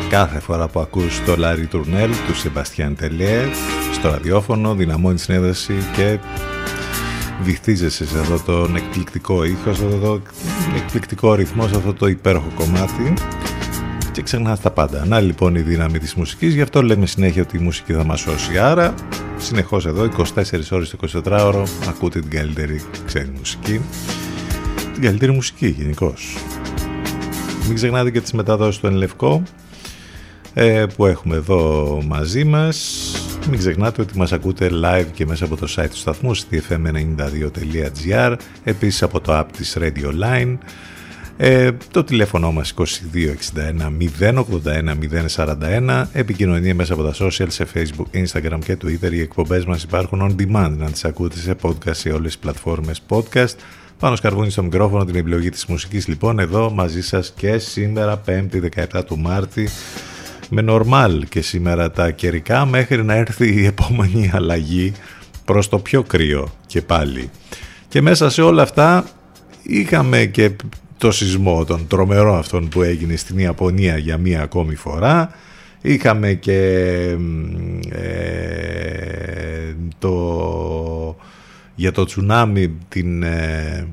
Κάθε φορά που ακούς το Larry Tournell του Sebastian Tellier στο ραδιόφωνο δυναμώνει συνέδεση και βυθίζεσαι σε αυτό τον εκπληκτικό ήχος, σε αυτό το εκπληκτικό ρυθμό, σε αυτό το υπέροχο κομμάτι και ξεχνάς τα πάντα. Να λοιπόν η δύναμη της μουσικής, γι' αυτό λέμε συνέχεια ότι η μουσική θα μας σώσει. Άρα συνεχώς εδώ 24 ώρες το 24ωρο ακούτε την καλύτερη ξένη μουσική την καλύτερη μουσική γενικώς. Μην ξεχνάτε και τις μεταδόσεις του Ενλευκό ε, που έχουμε εδώ μαζί μας. Μην ξεχνάτε ότι μας ακούτε live και μέσα από το site του σταθμού stfm92.gr επίσης από το app της Radio Line. Ε, το τηλέφωνο μας 2261 081 041 επικοινωνία μέσα από τα social σε facebook, instagram και twitter. Οι εκπομπές μας υπάρχουν on demand να τις ακούτε σε podcast σε όλες τις πλατφόρμες podcast πάνω σκαρβούνι στο μικρόφωνο την επιλογή της μουσικής λοιπόν εδώ μαζί σας και σήμερα 5η 17 του Μάρτη με νορμάλ και σήμερα τα καιρικά μέχρι να έρθει η επόμενη αλλαγή προς το πιο κρύο και πάλι. Και μέσα σε όλα αυτά είχαμε και το σεισμό των τρομερό αυτών που έγινε στην Ιαπωνία για μία ακόμη φορά. Είχαμε και ε, το για το τσουνάμι την, ε,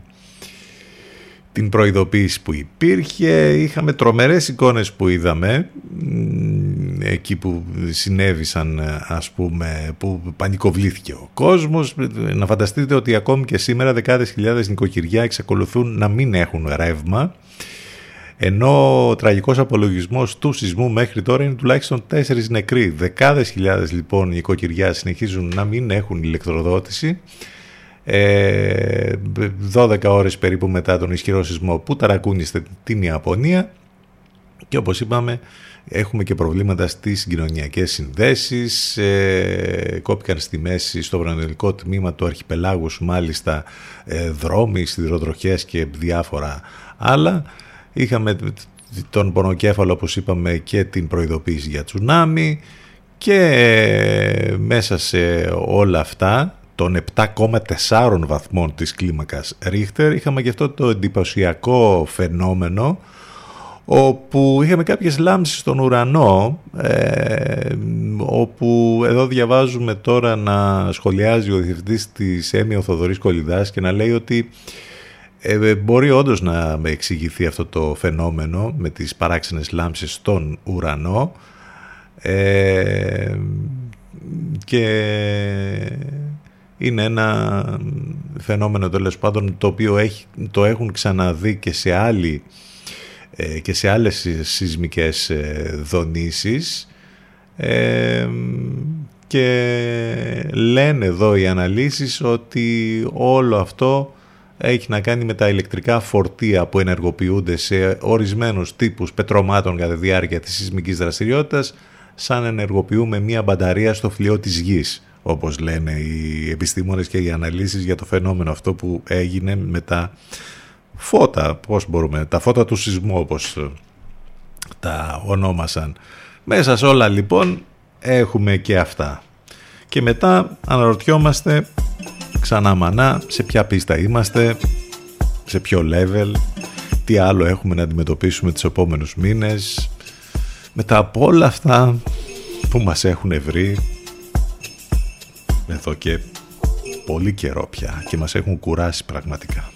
την προειδοποίηση που υπήρχε. Είχαμε τρομερές εικόνες που είδαμε εκεί που συνέβησαν ας πούμε που πανικοβλήθηκε ο κόσμος. Να φανταστείτε ότι ακόμη και σήμερα δεκάδες χιλιάδες νοικοκυριά εξακολουθούν να μην έχουν ρεύμα ενώ ο τραγικός απολογισμός του σεισμού μέχρι τώρα είναι τουλάχιστον τέσσερις νεκροί. Δεκάδες χιλιάδες λοιπόν νοικοκυριά συνεχίζουν να μην έχουν ηλεκτροδότηση 12 ε, ώρες περίπου μετά τον ισχυρό σεισμό που ταρακούνιστε την Ιαπωνία και όπως είπαμε έχουμε και προβλήματα στις συγκοινωνιακές συνδέσεις ε, κόπηκαν στη μέση στο βρονελικό τμήμα του αρχιπελάγους μάλιστα ε, δρόμοι, σιδηροτροχές και διάφορα άλλα. Είχαμε τον πονοκέφαλο όπως είπαμε και την προειδοποίηση για τσουνάμι και ε, μέσα σε όλα αυτά των 7,4 βαθμών της κλίμακας Ρίχτερ είχαμε και αυτό το εντυπωσιακό φαινόμενο όπου είχαμε κάποιες λάμψεις στον ουρανό ε, όπου εδώ διαβάζουμε τώρα να σχολιάζει ο διευθυντής της ΕΜΗ ο Θοδωρής Κολυδάς και να λέει ότι ε, μπορεί όντως να εξηγηθεί αυτό το φαινόμενο με τις παράξενες λάμψεις στον ουρανό ε, και είναι ένα φαινόμενο τέλος πάντων το οποίο έχει, το έχουν ξαναδεί και σε, άλλη, ε, και σε άλλες σεισμικές ε, δονήσεις. Ε, και λένε εδώ οι αναλύσεις ότι όλο αυτό έχει να κάνει με τα ηλεκτρικά φορτία που ενεργοποιούνται σε ορισμένους τύπους πετρωμάτων κατά τη διάρκεια της σεισμικής δραστηριότητας σαν ενεργοποιούμε μία μπαταρία στο φλοιό της γης όπως λένε οι επιστήμονες και οι αναλύσεις για το φαινόμενο αυτό που έγινε με τα φώτα, πώς μπορούμε, τα φώτα του σεισμού όπως τα ονόμασαν. Μέσα σε όλα λοιπόν έχουμε και αυτά. Και μετά αναρωτιόμαστε ξανά μανά σε ποια πίστα είμαστε, σε ποιο level, τι άλλο έχουμε να αντιμετωπίσουμε τις επόμενους μήνες. Μετά από όλα αυτά που μας έχουν βρει εδώ και πολύ καιρό πια και μας έχουν κουράσει πραγματικά.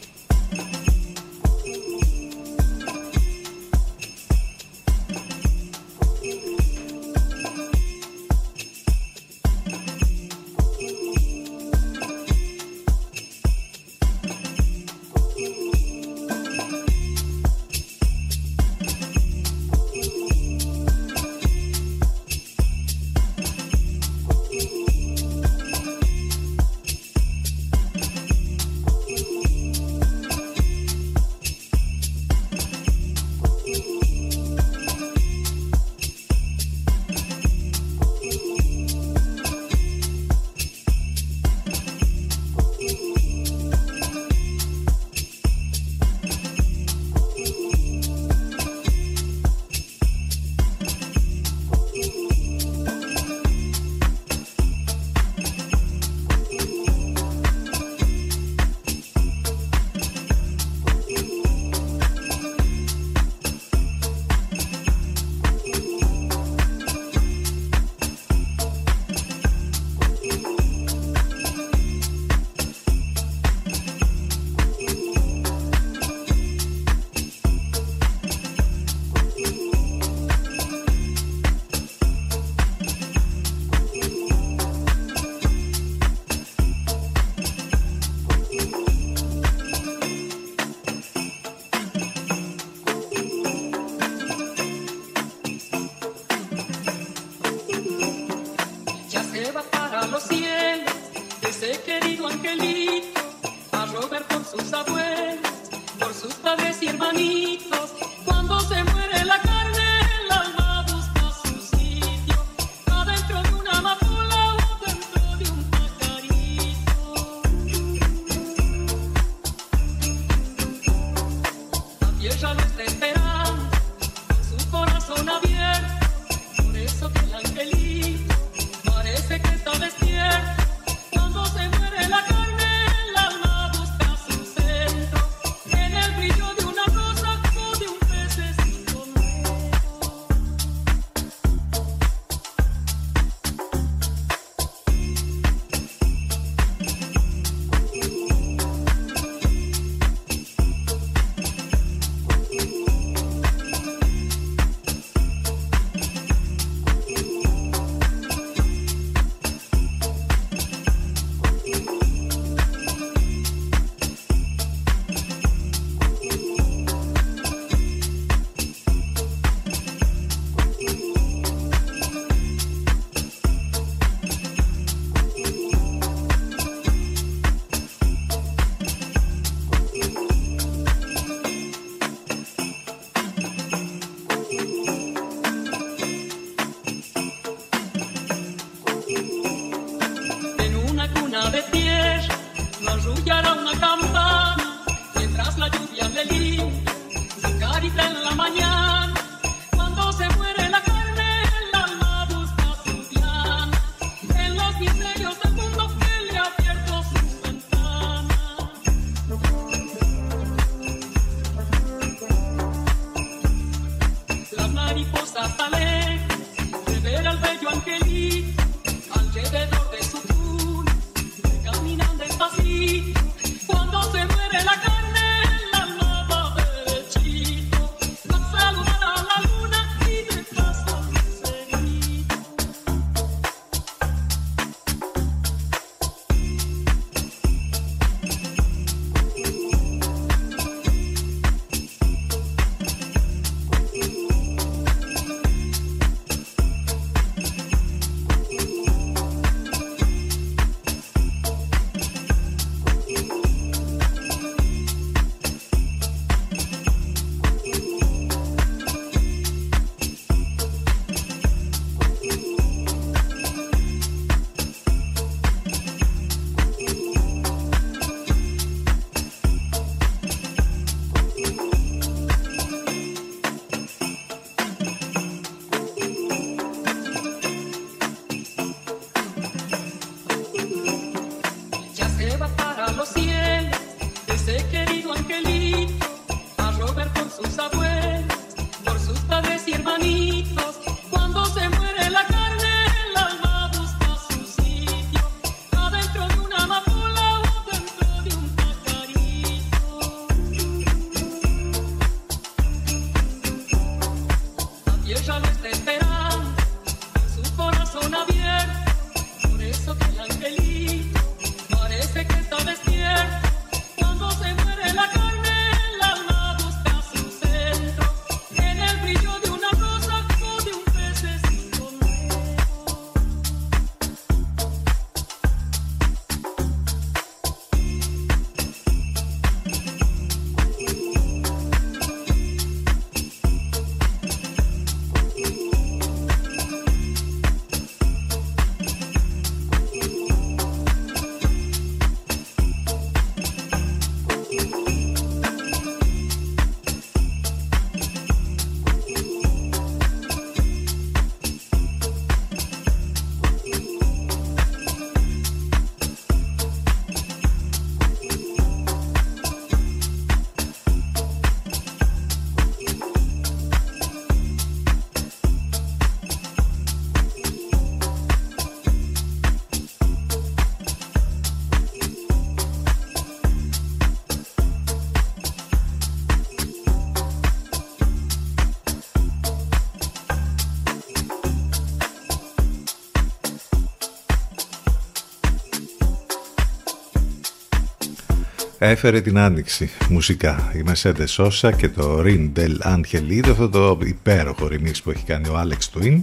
Έφερε την άνοιξη μουσικά. Η Mercedes Sosa και το Rin del Angelito, αυτό το υπέροχο remix που έχει κάνει ο Alex Twin.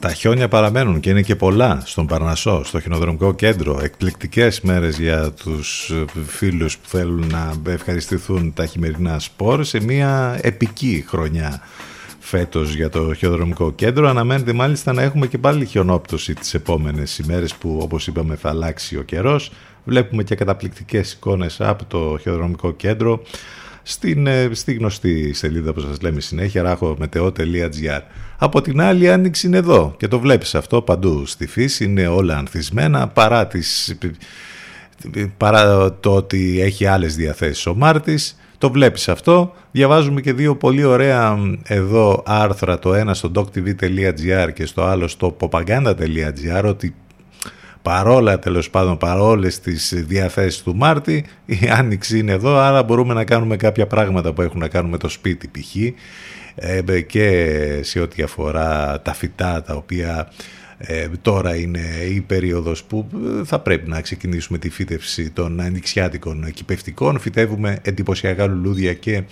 Τα χιόνια παραμένουν και είναι και πολλά στον Παρνασσό, στο χινοδρομικό κέντρο. Εκπληκτικές μέρες για τους φίλους που θέλουν να ευχαριστηθούν τα χειμερινά σπορ σε μια επική χρονιά φέτος για το χιοδρομικό κέντρο. Αναμένεται μάλιστα να έχουμε και πάλι χιονόπτωση τις επόμενες ημέρες που όπως είπαμε θα αλλάξει ο καιρός. Βλέπουμε και καταπληκτικές εικόνες από το χιοδρομικό κέντρο στην, ε, στη γνωστή σελίδα που σας λέμε συνέχεια ράχομετεό.gr Από την άλλη η άνοιξη είναι εδώ και το βλέπεις αυτό παντού στη φύση, είναι όλα ανθισμένα παρά, τις, παρά το ότι έχει άλλες διαθέσεις ο Μάρτης το βλέπεις αυτό. Διαβάζουμε και δύο πολύ ωραία εδώ άρθρα, το ένα στο doctv.gr και στο άλλο στο popaganda.gr, ότι παρόλα τέλος πάντων παρόλες τις διαθέσεις του Μάρτη η Άνοιξη είναι εδώ άρα μπορούμε να κάνουμε κάποια πράγματα που έχουν να κάνουν με το σπίτι π.χ. Ε, και σε ό,τι αφορά τα φυτά τα οποία ε, τώρα είναι η περίοδος που ε, θα πρέπει να ξεκινήσουμε τη φύτευση των ανοιξιάτικων κυπευτικών. Φυτεύουμε εντυπωσιακά λουλούδια και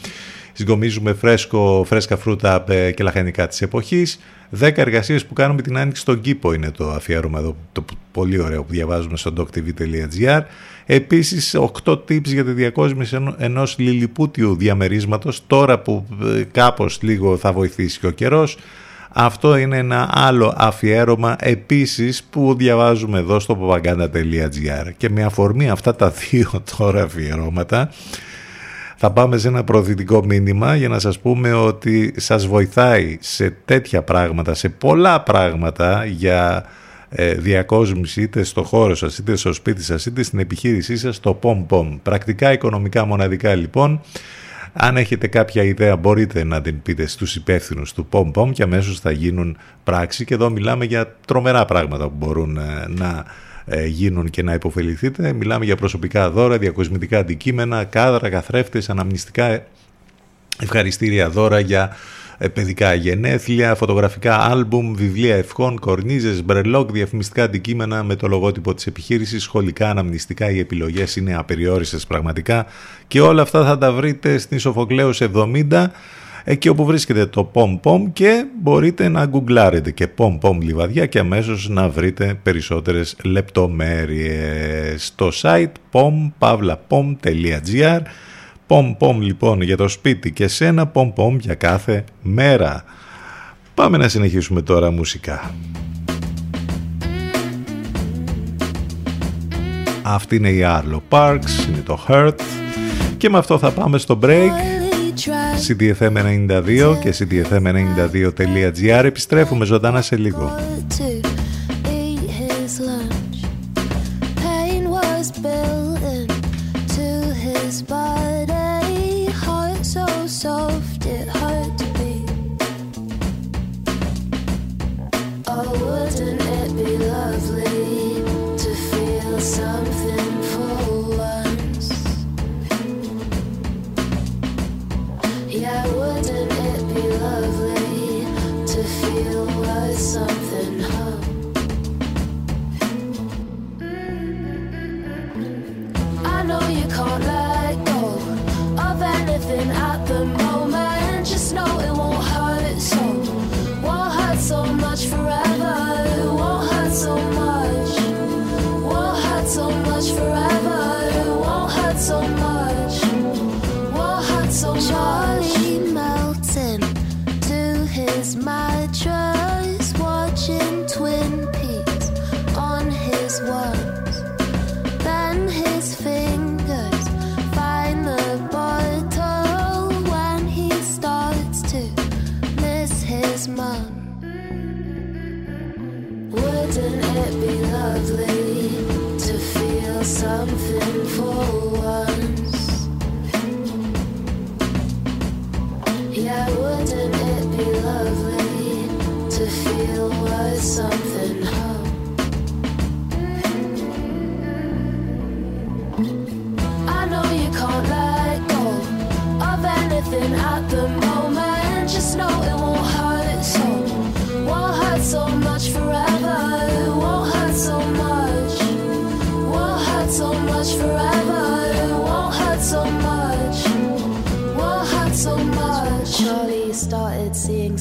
συγκομίζουμε φρέσκο, φρέσκα φρούτα ε, και λαχανικά της εποχής. Δέκα εργασίες που κάνουμε την άνοιξη στον κήπο είναι το αφιέρωμα εδώ, το πολύ ωραίο που διαβάζουμε στο doctv.gr. Επίσης, 8 tips για τη διακόσμηση ενός λιλιπούτιου διαμερίσματος, τώρα που κάπως λίγο θα βοηθήσει και ο καιρός. Αυτό είναι ένα άλλο αφιέρωμα επίσης που διαβάζουμε εδώ στο propaganda.gr και με αφορμή αυτά τα δύο τώρα αφιερώματα θα πάμε σε ένα προοδητικό μήνυμα για να σας πούμε ότι σας βοηθάει σε τέτοια πράγματα, σε πολλά πράγματα για ε, διακόσμηση είτε στο χώρο σας, είτε στο σπίτι σας, είτε στην επιχείρησή σας, το POM-POM. Πρακτικά οικονομικά μοναδικά λοιπόν αν έχετε κάποια ιδέα μπορείτε να την πείτε στους υπεύθυνους του POM-POM και αμέσως θα γίνουν πράξη και εδώ μιλάμε για τρομερά πράγματα που μπορούν ε, να ε, γίνουν και να υποφεληθείτε. Μιλάμε για προσωπικά δώρα, διακοσμητικά αντικείμενα, κάδρα, καθρέφτες, αναμνηστικά ευχαριστήρια δώρα για ε, παιδικά γενέθλια, φωτογραφικά άλμπουμ, βιβλία ευχών, κορνίζες, μπρελόκ, διαφημιστικά αντικείμενα με το λογότυπο της επιχείρησης, σχολικά, αναμνηστικά, οι επιλογές είναι απεριόριστες πραγματικά και όλα αυτά θα τα βρείτε στην Σοφοκλέους 70 εκεί όπου βρίσκεται το POM POM και μπορείτε να γκουγκλάρετε και POM POM Λιβαδιά και αμέσως να βρείτε περισσότερες λεπτομέρειες. Στο site pompavlapom.gr Πομ-πομ λοιπόν για το σπίτι και σένα πομ-πομ για κάθε μέρα. Πάμε να συνεχίσουμε τώρα μουσικά. Αυτή είναι η Arlo Parks, είναι το Hurt και με αυτό θα πάμε στο break. CDFM92 και CDFM92.gr επιστρέφουμε ζωντανά σε λίγο.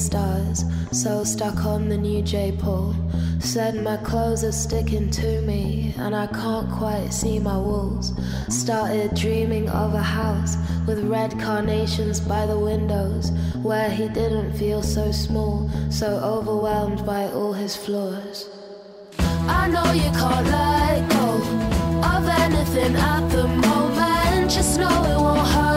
Stars, so stuck on the new J pole. Said my clothes are sticking to me, and I can't quite see my walls. Started dreaming of a house with red carnations by the windows, where he didn't feel so small, so overwhelmed by all his flaws. I know you can't let go of anything at the moment, just know it won't hurt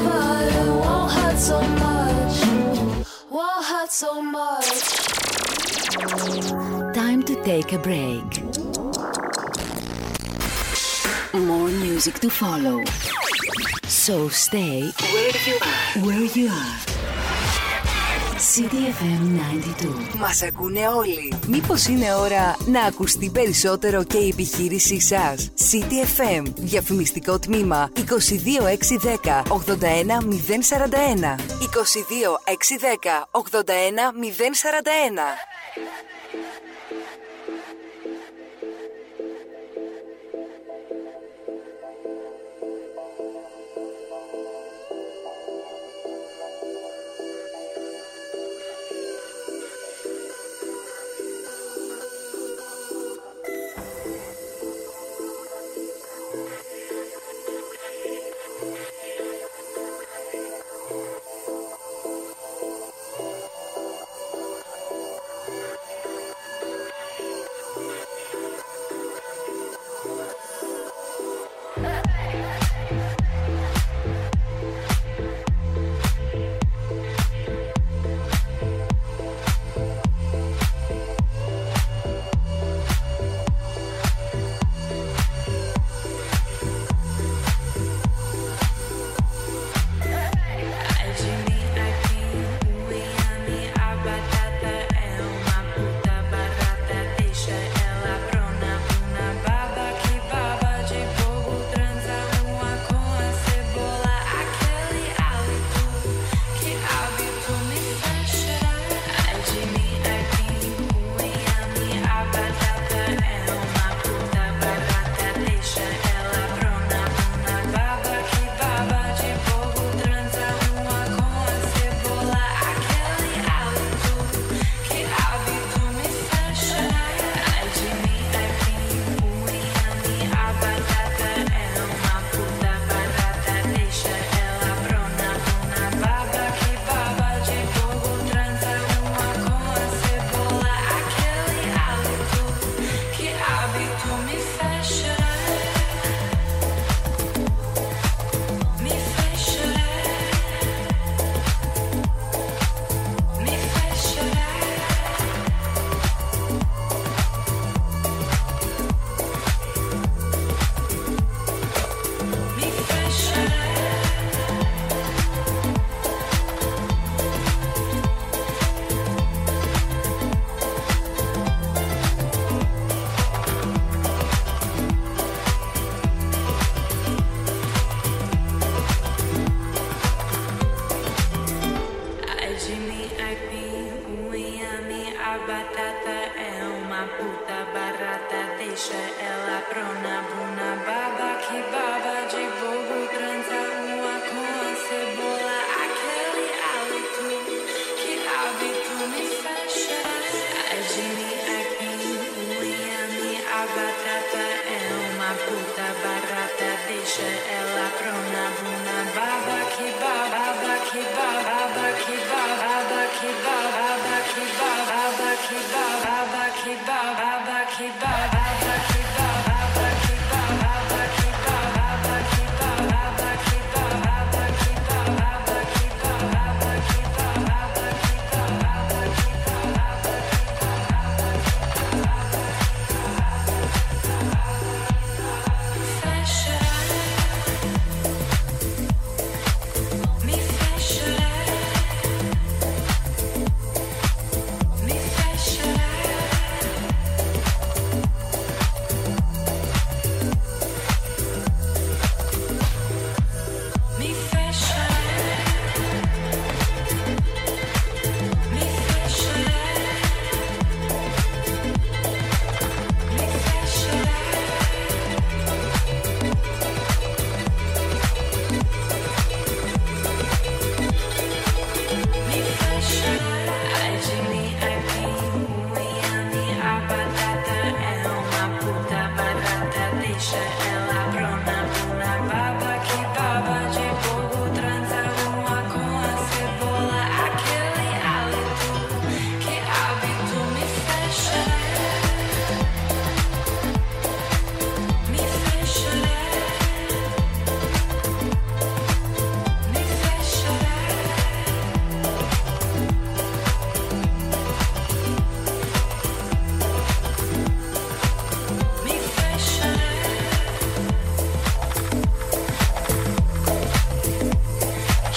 So much. Time to take a break. More music to follow. So stay where you are. Where you are. CDFM 92. Μας ακούνε όλοι. Μήπως είναι ώρα να ακουστεί περισσότερο και η επιχείρησή σας; CDFM. Διαφημιστικό τμήμα 22610 81041. 22610 81041.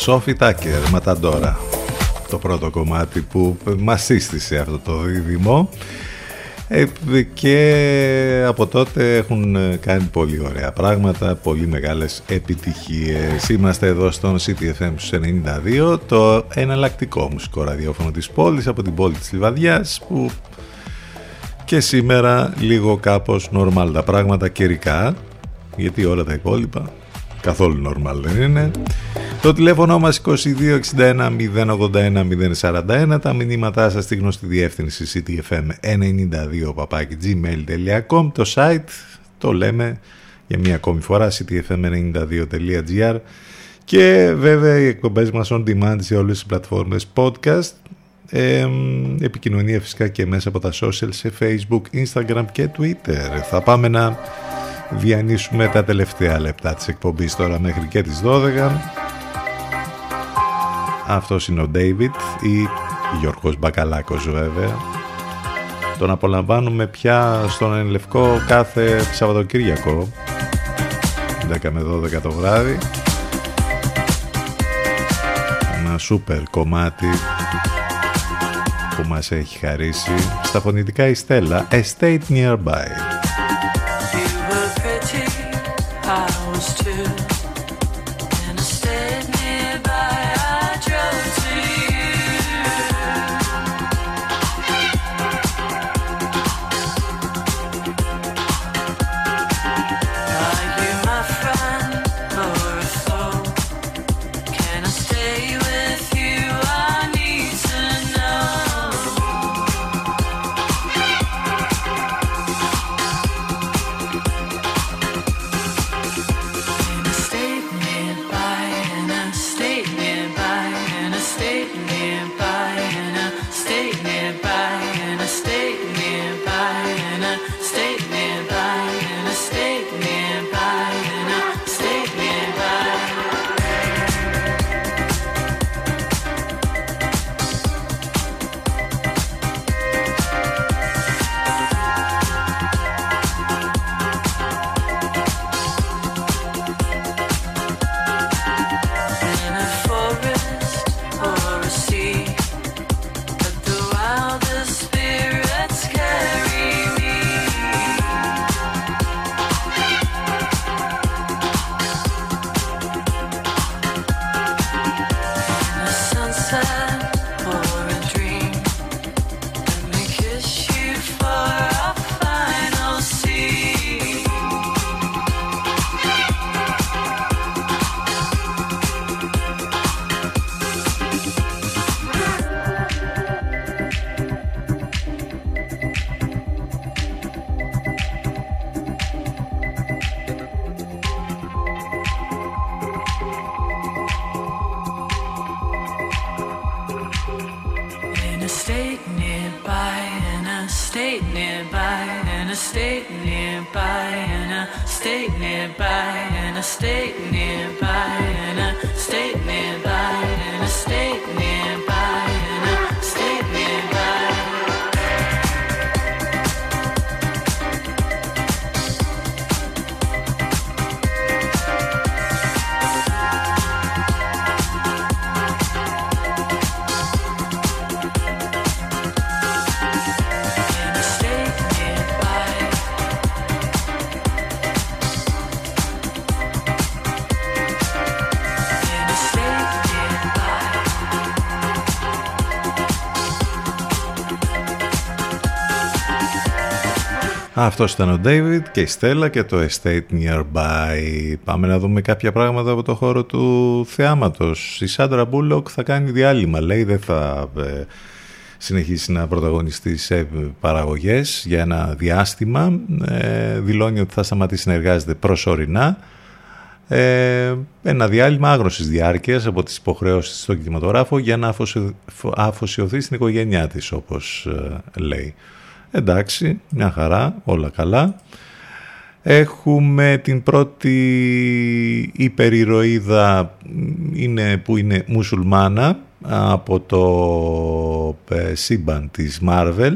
Σόφι Τάκερ, Ματαντόρα. Το πρώτο κομμάτι που μας σύστησε αυτό το δίδυμο. Ε, και από τότε έχουν κάνει πολύ ωραία πράγματα, πολύ μεγάλες επιτυχίες. Είμαστε εδώ στον CTFM 92, το εναλλακτικό μουσικό ραδιόφωνο της πόλης, από την πόλη της Λιβαδιάς, που και σήμερα λίγο κάπως normal τα πράγματα καιρικά, γιατί όλα τα υπόλοιπα καθόλου normal δεν είναι. Το τηλέφωνο μας 2261 081 041 τα μηνύματά σας στη γνωστή διεύθυνση ctfm92 gmail.com το site το λέμε για μία ακόμη φορά ctfm92.gr και βέβαια οι εκπομπές μας on demand σε όλες τις πλατφόρμες podcast. Ε, επικοινωνία φυσικά και μέσα από τα social σε facebook, instagram και twitter. Θα πάμε να διανύσουμε τα τελευταία λεπτά της εκπομπής τώρα μέχρι και τις 12 αυτός είναι ο David ή Γιώργος Μπακαλάκος βέβαια. Τον απολαμβάνουμε πια στον Ενλευκό κάθε Σαββατοκύριακο 10 με 12 το βράδυ. Ένα σούπερ κομμάτι που μας έχει χαρίσει στα φωνητικά η Στέλλα Estate Nearby Αυτός ήταν ο David και η Στέλλα και το Estate Nearby. Πάμε να δούμε κάποια πράγματα από το χώρο του θεάματος. Η Σάντρα Μπούλοκ θα κάνει διάλειμμα, λέει, δεν θα ε, συνεχίσει να πρωταγωνιστεί σε παραγωγές για ένα διάστημα. Ε, δηλώνει ότι θα σταματήσει να εργάζεται προσωρινά. Ε, ένα διάλειμμα άγνωσης διάρκειας από τις υποχρεώσεις στον κινηματογράφο για να αφοσιωθεί στην οικογένειά της, όπως ε, λέει. Εντάξει, μια χαρά, όλα καλά. Έχουμε την πρώτη υπερηρωίδα είναι, που είναι μουσουλμάνα από το ε, σύμπαν της Marvel.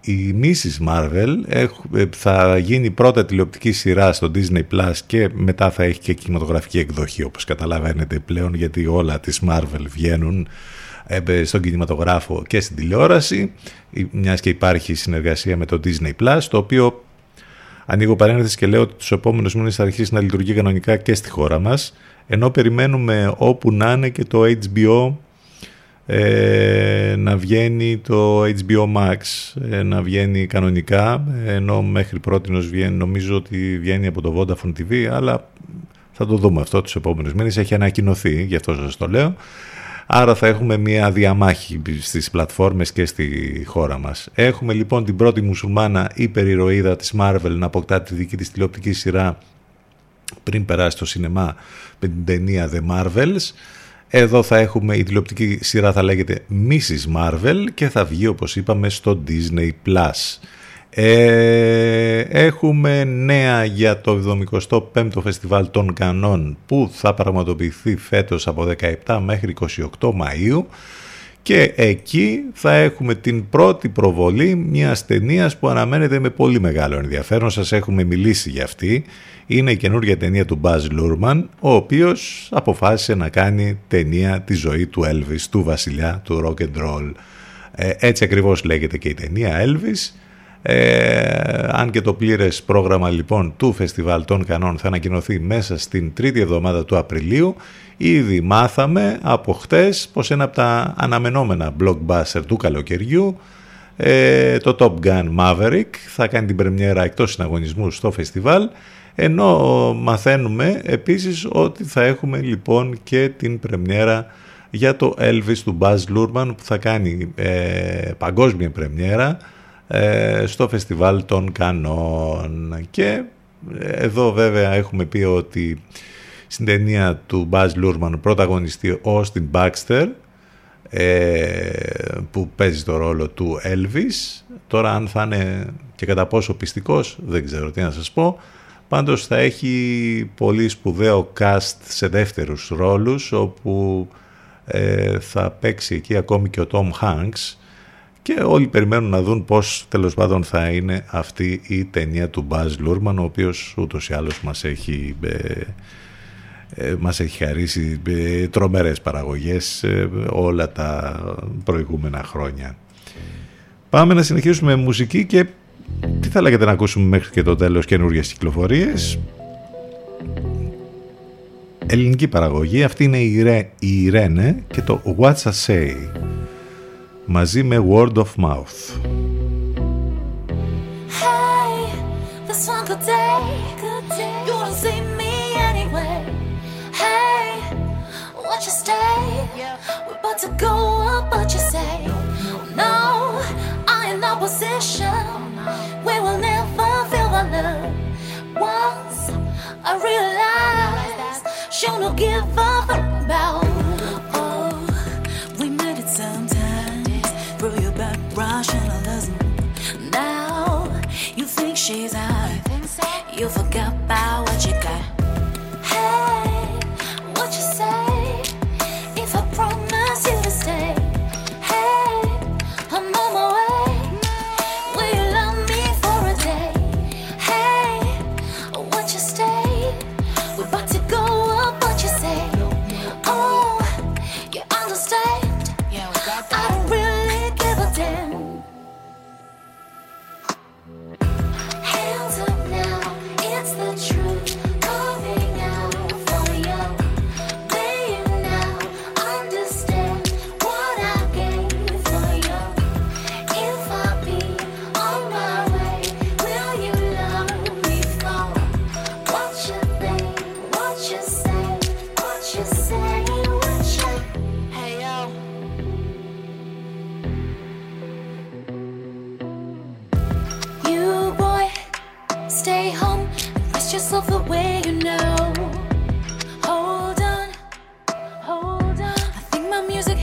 η Mrs. Marvel ε, θα γίνει πρώτα τηλεοπτική σειρά στο Disney Plus και μετά θα έχει και κινηματογραφική εκδοχή όπως καταλαβαίνετε πλέον γιατί όλα τις Marvel βγαίνουν ε, στον κινηματογράφο και στην τηλεόραση μιας και υπάρχει συνεργασία με το Disney Plus το οποίο ανοίγω παρένθεση και λέω ότι τους επόμενους μήνες θα αρχίσει να λειτουργεί κανονικά και στη χώρα μας ενώ περιμένουμε όπου να είναι και το HBO ε, να βγαίνει το HBO Max, ε, να βγαίνει κανονικά, ενώ μέχρι πρώτη βγαίνει, νομίζω ότι βγαίνει από το Vodafone TV, αλλά θα το δούμε αυτό τους επόμενους μήνες, έχει ανακοινωθεί, γι' αυτό σας το λέω. Άρα θα έχουμε μια διαμάχη στις πλατφόρμες και στη χώρα μας. Έχουμε λοιπόν την πρώτη μουσουλμάνα υπερηρωίδα της Marvel να αποκτά τη δική της τηλεοπτική σειρά πριν περάσει στο σινεμά με την ταινία The Marvels. Εδώ θα έχουμε η τηλεοπτική σειρά θα λέγεται Mrs. Marvel και θα βγει όπως είπαμε στο Disney+. Ε, έχουμε νέα για το 75ο Φεστιβάλ των Κανών που θα πραγματοποιηθεί φέτος από 17 μέχρι 28 Μαΐου και εκεί θα έχουμε την πρώτη προβολή μιας ταινίας που αναμένεται με πολύ μεγάλο ενδιαφέρον. Σας έχουμε μιλήσει για αυτή είναι η καινούργια ταινία του Buzz Lurman, ο οποίος αποφάσισε να κάνει ταινία τη ζωή του Elvis, του βασιλιά του rock and roll. Ε, έτσι ακριβώς λέγεται και η ταινία Elvis. Ε, αν και το πλήρες πρόγραμμα λοιπόν του Φεστιβάλ των Κανών θα ανακοινωθεί μέσα στην τρίτη εβδομάδα του Απριλίου, ήδη μάθαμε από χτες πως ένα από τα αναμενόμενα blockbuster του καλοκαιριού ε, το Top Gun Maverick θα κάνει την πρεμιέρα εκτός συναγωνισμού στο φεστιβάλ ενώ μαθαίνουμε επίσης ότι θα έχουμε λοιπόν και την πρεμιέρα για το Elvis του Buzz Lurman που θα κάνει ε, παγκόσμια πρεμιέρα ε, στο φεστιβάλ των Κανών. Και εδώ βέβαια έχουμε πει ότι στην ταινία του Buzz Lurman πρωταγωνιστεί ο Austin Baxter ε, που παίζει το ρόλο του Elvis. Τώρα αν θα είναι και κατά πόσο πιστικός δεν ξέρω τι να σας πω. Πάντως θα έχει πολύ σπουδαίο cast σε δεύτερους ρόλους όπου ε, θα παίξει εκεί ακόμη και ο Tom Hanks και όλοι περιμένουν να δουν πώς τέλος πάντων θα είναι αυτή η ταινία του Baz Luhrmann ο οποίος ούτως ή άλλως μας έχει, ε, ε μας έχει χαρίσει ε, τρομερές παραγωγές όλα τα προηγούμενα χρόνια. Πάμε να συνεχίσουμε με μουσική και τι θα λέγατε να ακούσουμε μέχρι και το τέλος καινούργιες κυκλοφορίες. Ελληνική παραγωγή, αυτή είναι η, Ρέ, η Irene και το What's I Say μαζί με Word of Mouth. Hey, this one good day, good day. You wanna see me anyway. Hey, watch you stay. We're about to go up, but you say, no, I ain't no position. We will never feel the love. Once I realized she'll not give up about. She's out. You forgot about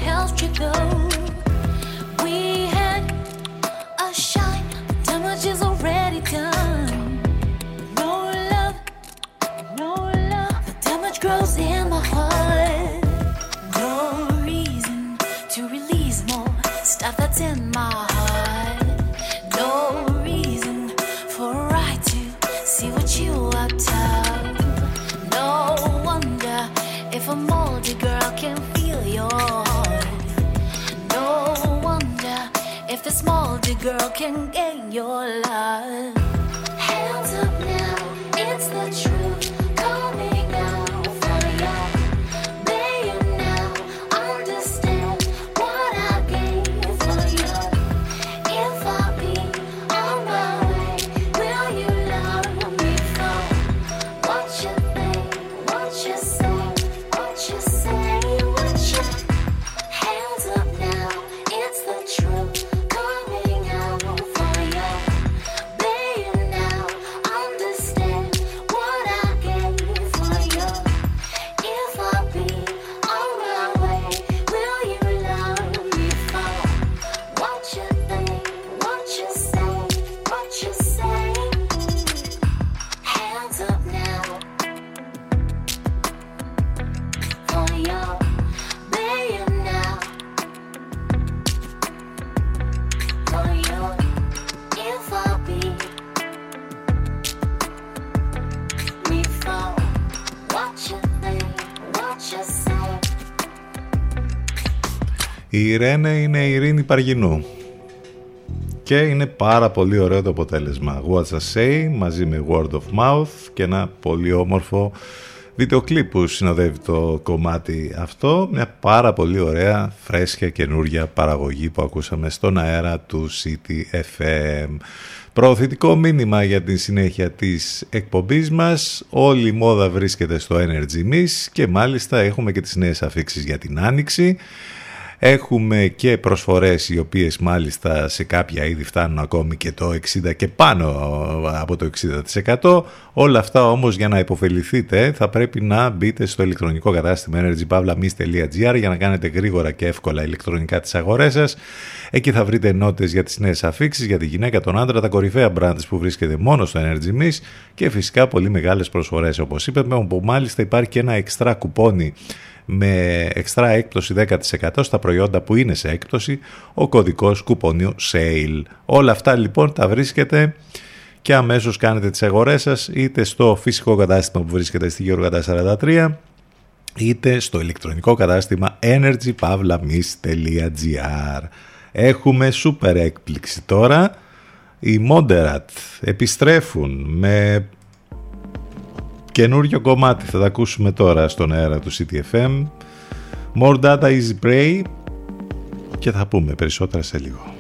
helped you go. We had a shine, damage is already done. No love, no love, the damage grows in my heart. No reason to release more stuff that's in my heart. No reason for a right to see what you up to. No wonder if a moldy girl can. This moldy girl can gain your love. Η Ρένε είναι η Ειρήνη Παργινού. Και είναι πάρα πολύ ωραίο το αποτέλεσμα. What's I Say μαζί με Word of Mouth και ένα πολύ όμορφο βίντεο κλιπ που συνοδεύει το κομμάτι αυτό. Μια πάρα πολύ ωραία, φρέσκια, καινούρια παραγωγή που ακούσαμε στον αέρα του City FM. Προωθητικό μήνυμα για τη συνέχεια της εκπομπής μας. Όλη η μόδα βρίσκεται στο Energy Miss και μάλιστα έχουμε και τις νέες αφήξεις για την Άνοιξη. Έχουμε και προσφορές οι οποίες μάλιστα σε κάποια είδη φτάνουν ακόμη και το 60 και πάνω από το 60%. Όλα αυτά όμως για να υποφεληθείτε θα πρέπει να μπείτε στο ηλεκτρονικό κατάστημα energypavlamis.gr για να κάνετε γρήγορα και εύκολα ηλεκτρονικά τις αγορές σας. Εκεί θα βρείτε νότες για τις νέες αφήξεις, για τη γυναίκα, τον άντρα, τα κορυφαία brands που βρίσκεται μόνο στο Energy Miss και φυσικά πολύ μεγάλες προσφορές όπως είπαμε, όπου μάλιστα υπάρχει και ένα εξτρά κουπόνι με εξτρά έκπτωση 10% στα προϊόντα που είναι σε έκπτωση, ο κωδικός κουπονίου SALE. Όλα αυτά λοιπόν τα βρίσκετε και αμέσως κάνετε τις αγορές σας είτε στο φυσικό κατάστημα που βρίσκεται στη Γεωργατά 43 είτε στο ηλεκτρονικό κατάστημα energypavlamis.gr Έχουμε σούπερ έκπληξη τώρα. Οι Moderat επιστρέφουν με καινούριο κομμάτι. Θα τα ακούσουμε τώρα στον αέρα του CTFM. More data is prey και θα πούμε περισσότερα σε λίγο.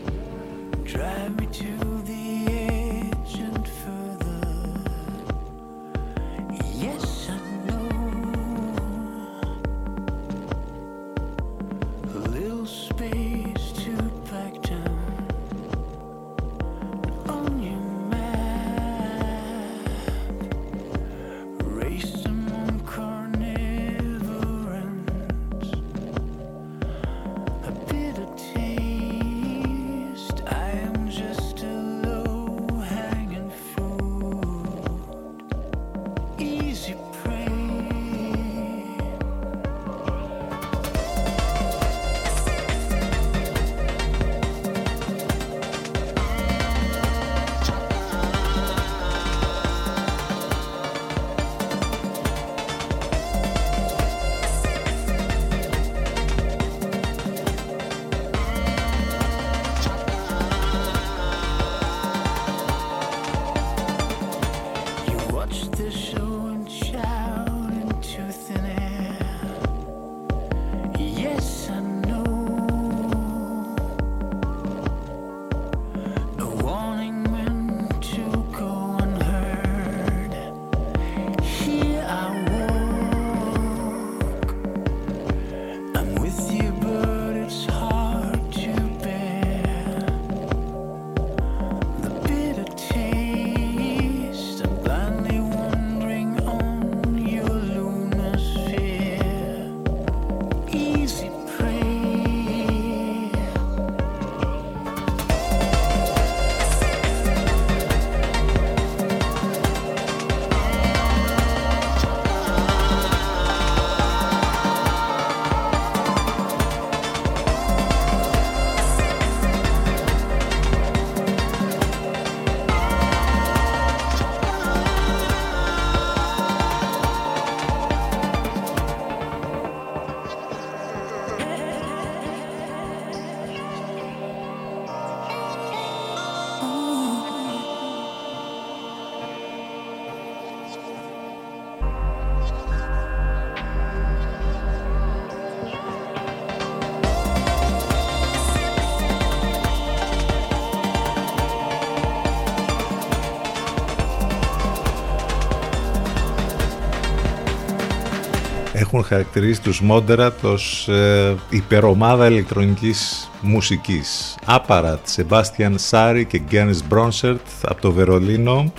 Έχουν χαρακτηρίσει τους Moderat ως ε, υπερομάδα ηλεκτρονικής μουσικής. Άπαρατ, Sebastian Sari και Giannis Bronsert από το Βερολίνο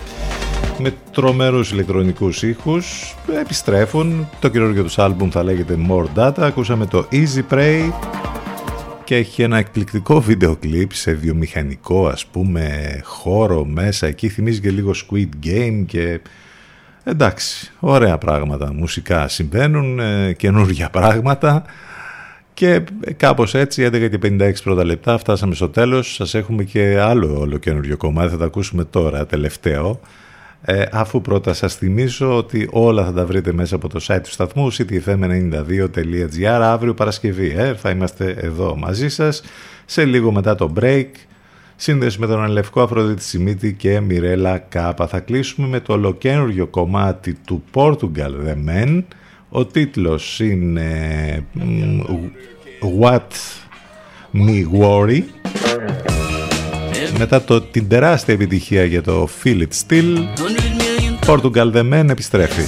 με τρομερούς ηλεκτρονικούς ήχους επιστρέφουν. Το καινούργιο τους άλμπουμ θα λέγεται More Data. Ακούσαμε το Easy Prey και έχει ένα εκπληκτικό βίντεο κλιπ σε βιομηχανικό ας πούμε χώρο μέσα. Εκεί θυμίζει και λίγο Squid Game και εντάξει ωραία πράγματα μουσικά συμβαίνουν ε, καινούργια πράγματα. Και κάπως έτσι 11 και 56 πρώτα λεπτά φτάσαμε στο τέλος. Σας έχουμε και άλλο όλο καινούριο κομμάτι θα το ακούσουμε τώρα τελευταίο. Ε, αφού πρώτα σας θυμίσω ότι όλα θα τα βρείτε μέσα από το site του σταθμού ctfm92.gr αύριο Παρασκευή ε, θα είμαστε εδώ μαζί σας. Σε λίγο μετά το break σύνδεση με τον Αλευκό Αφροδίτη Σιμίτη και Μιρέλα Κάπα. Θα κλείσουμε με το ολοκένουργιο κομμάτι του Portugal The Men. Ο τίτλος είναι What Me Worry. Μετά το, την τεράστια επιτυχία για το Feel It Still, Portugal The Men επιστρέφει.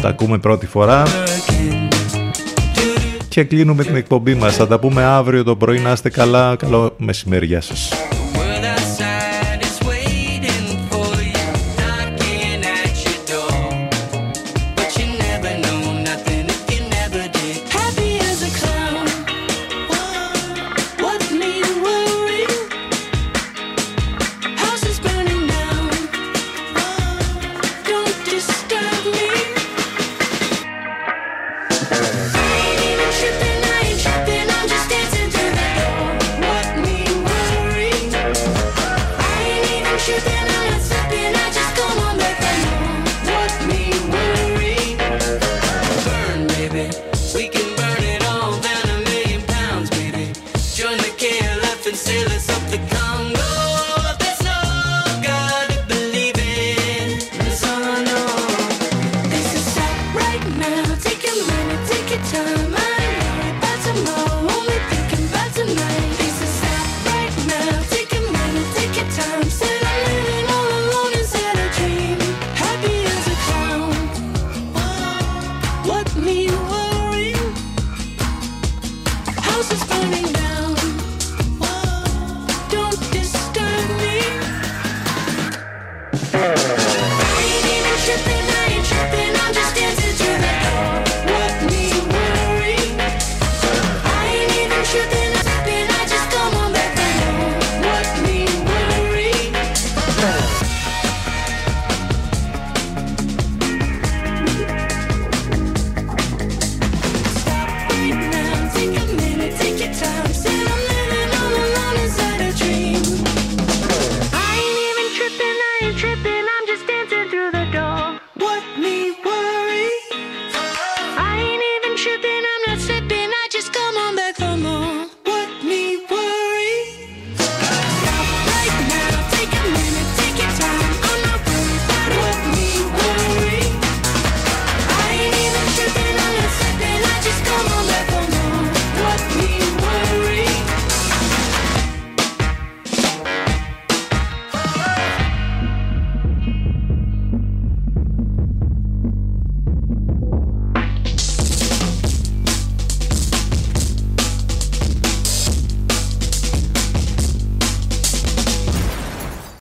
Τα ακούμε πρώτη φορά και κλείνουμε την εκπομπή μας. Θα τα πούμε αύριο το πρωί. Να είστε καλά. Καλό μεσημέρι. Γεια σας.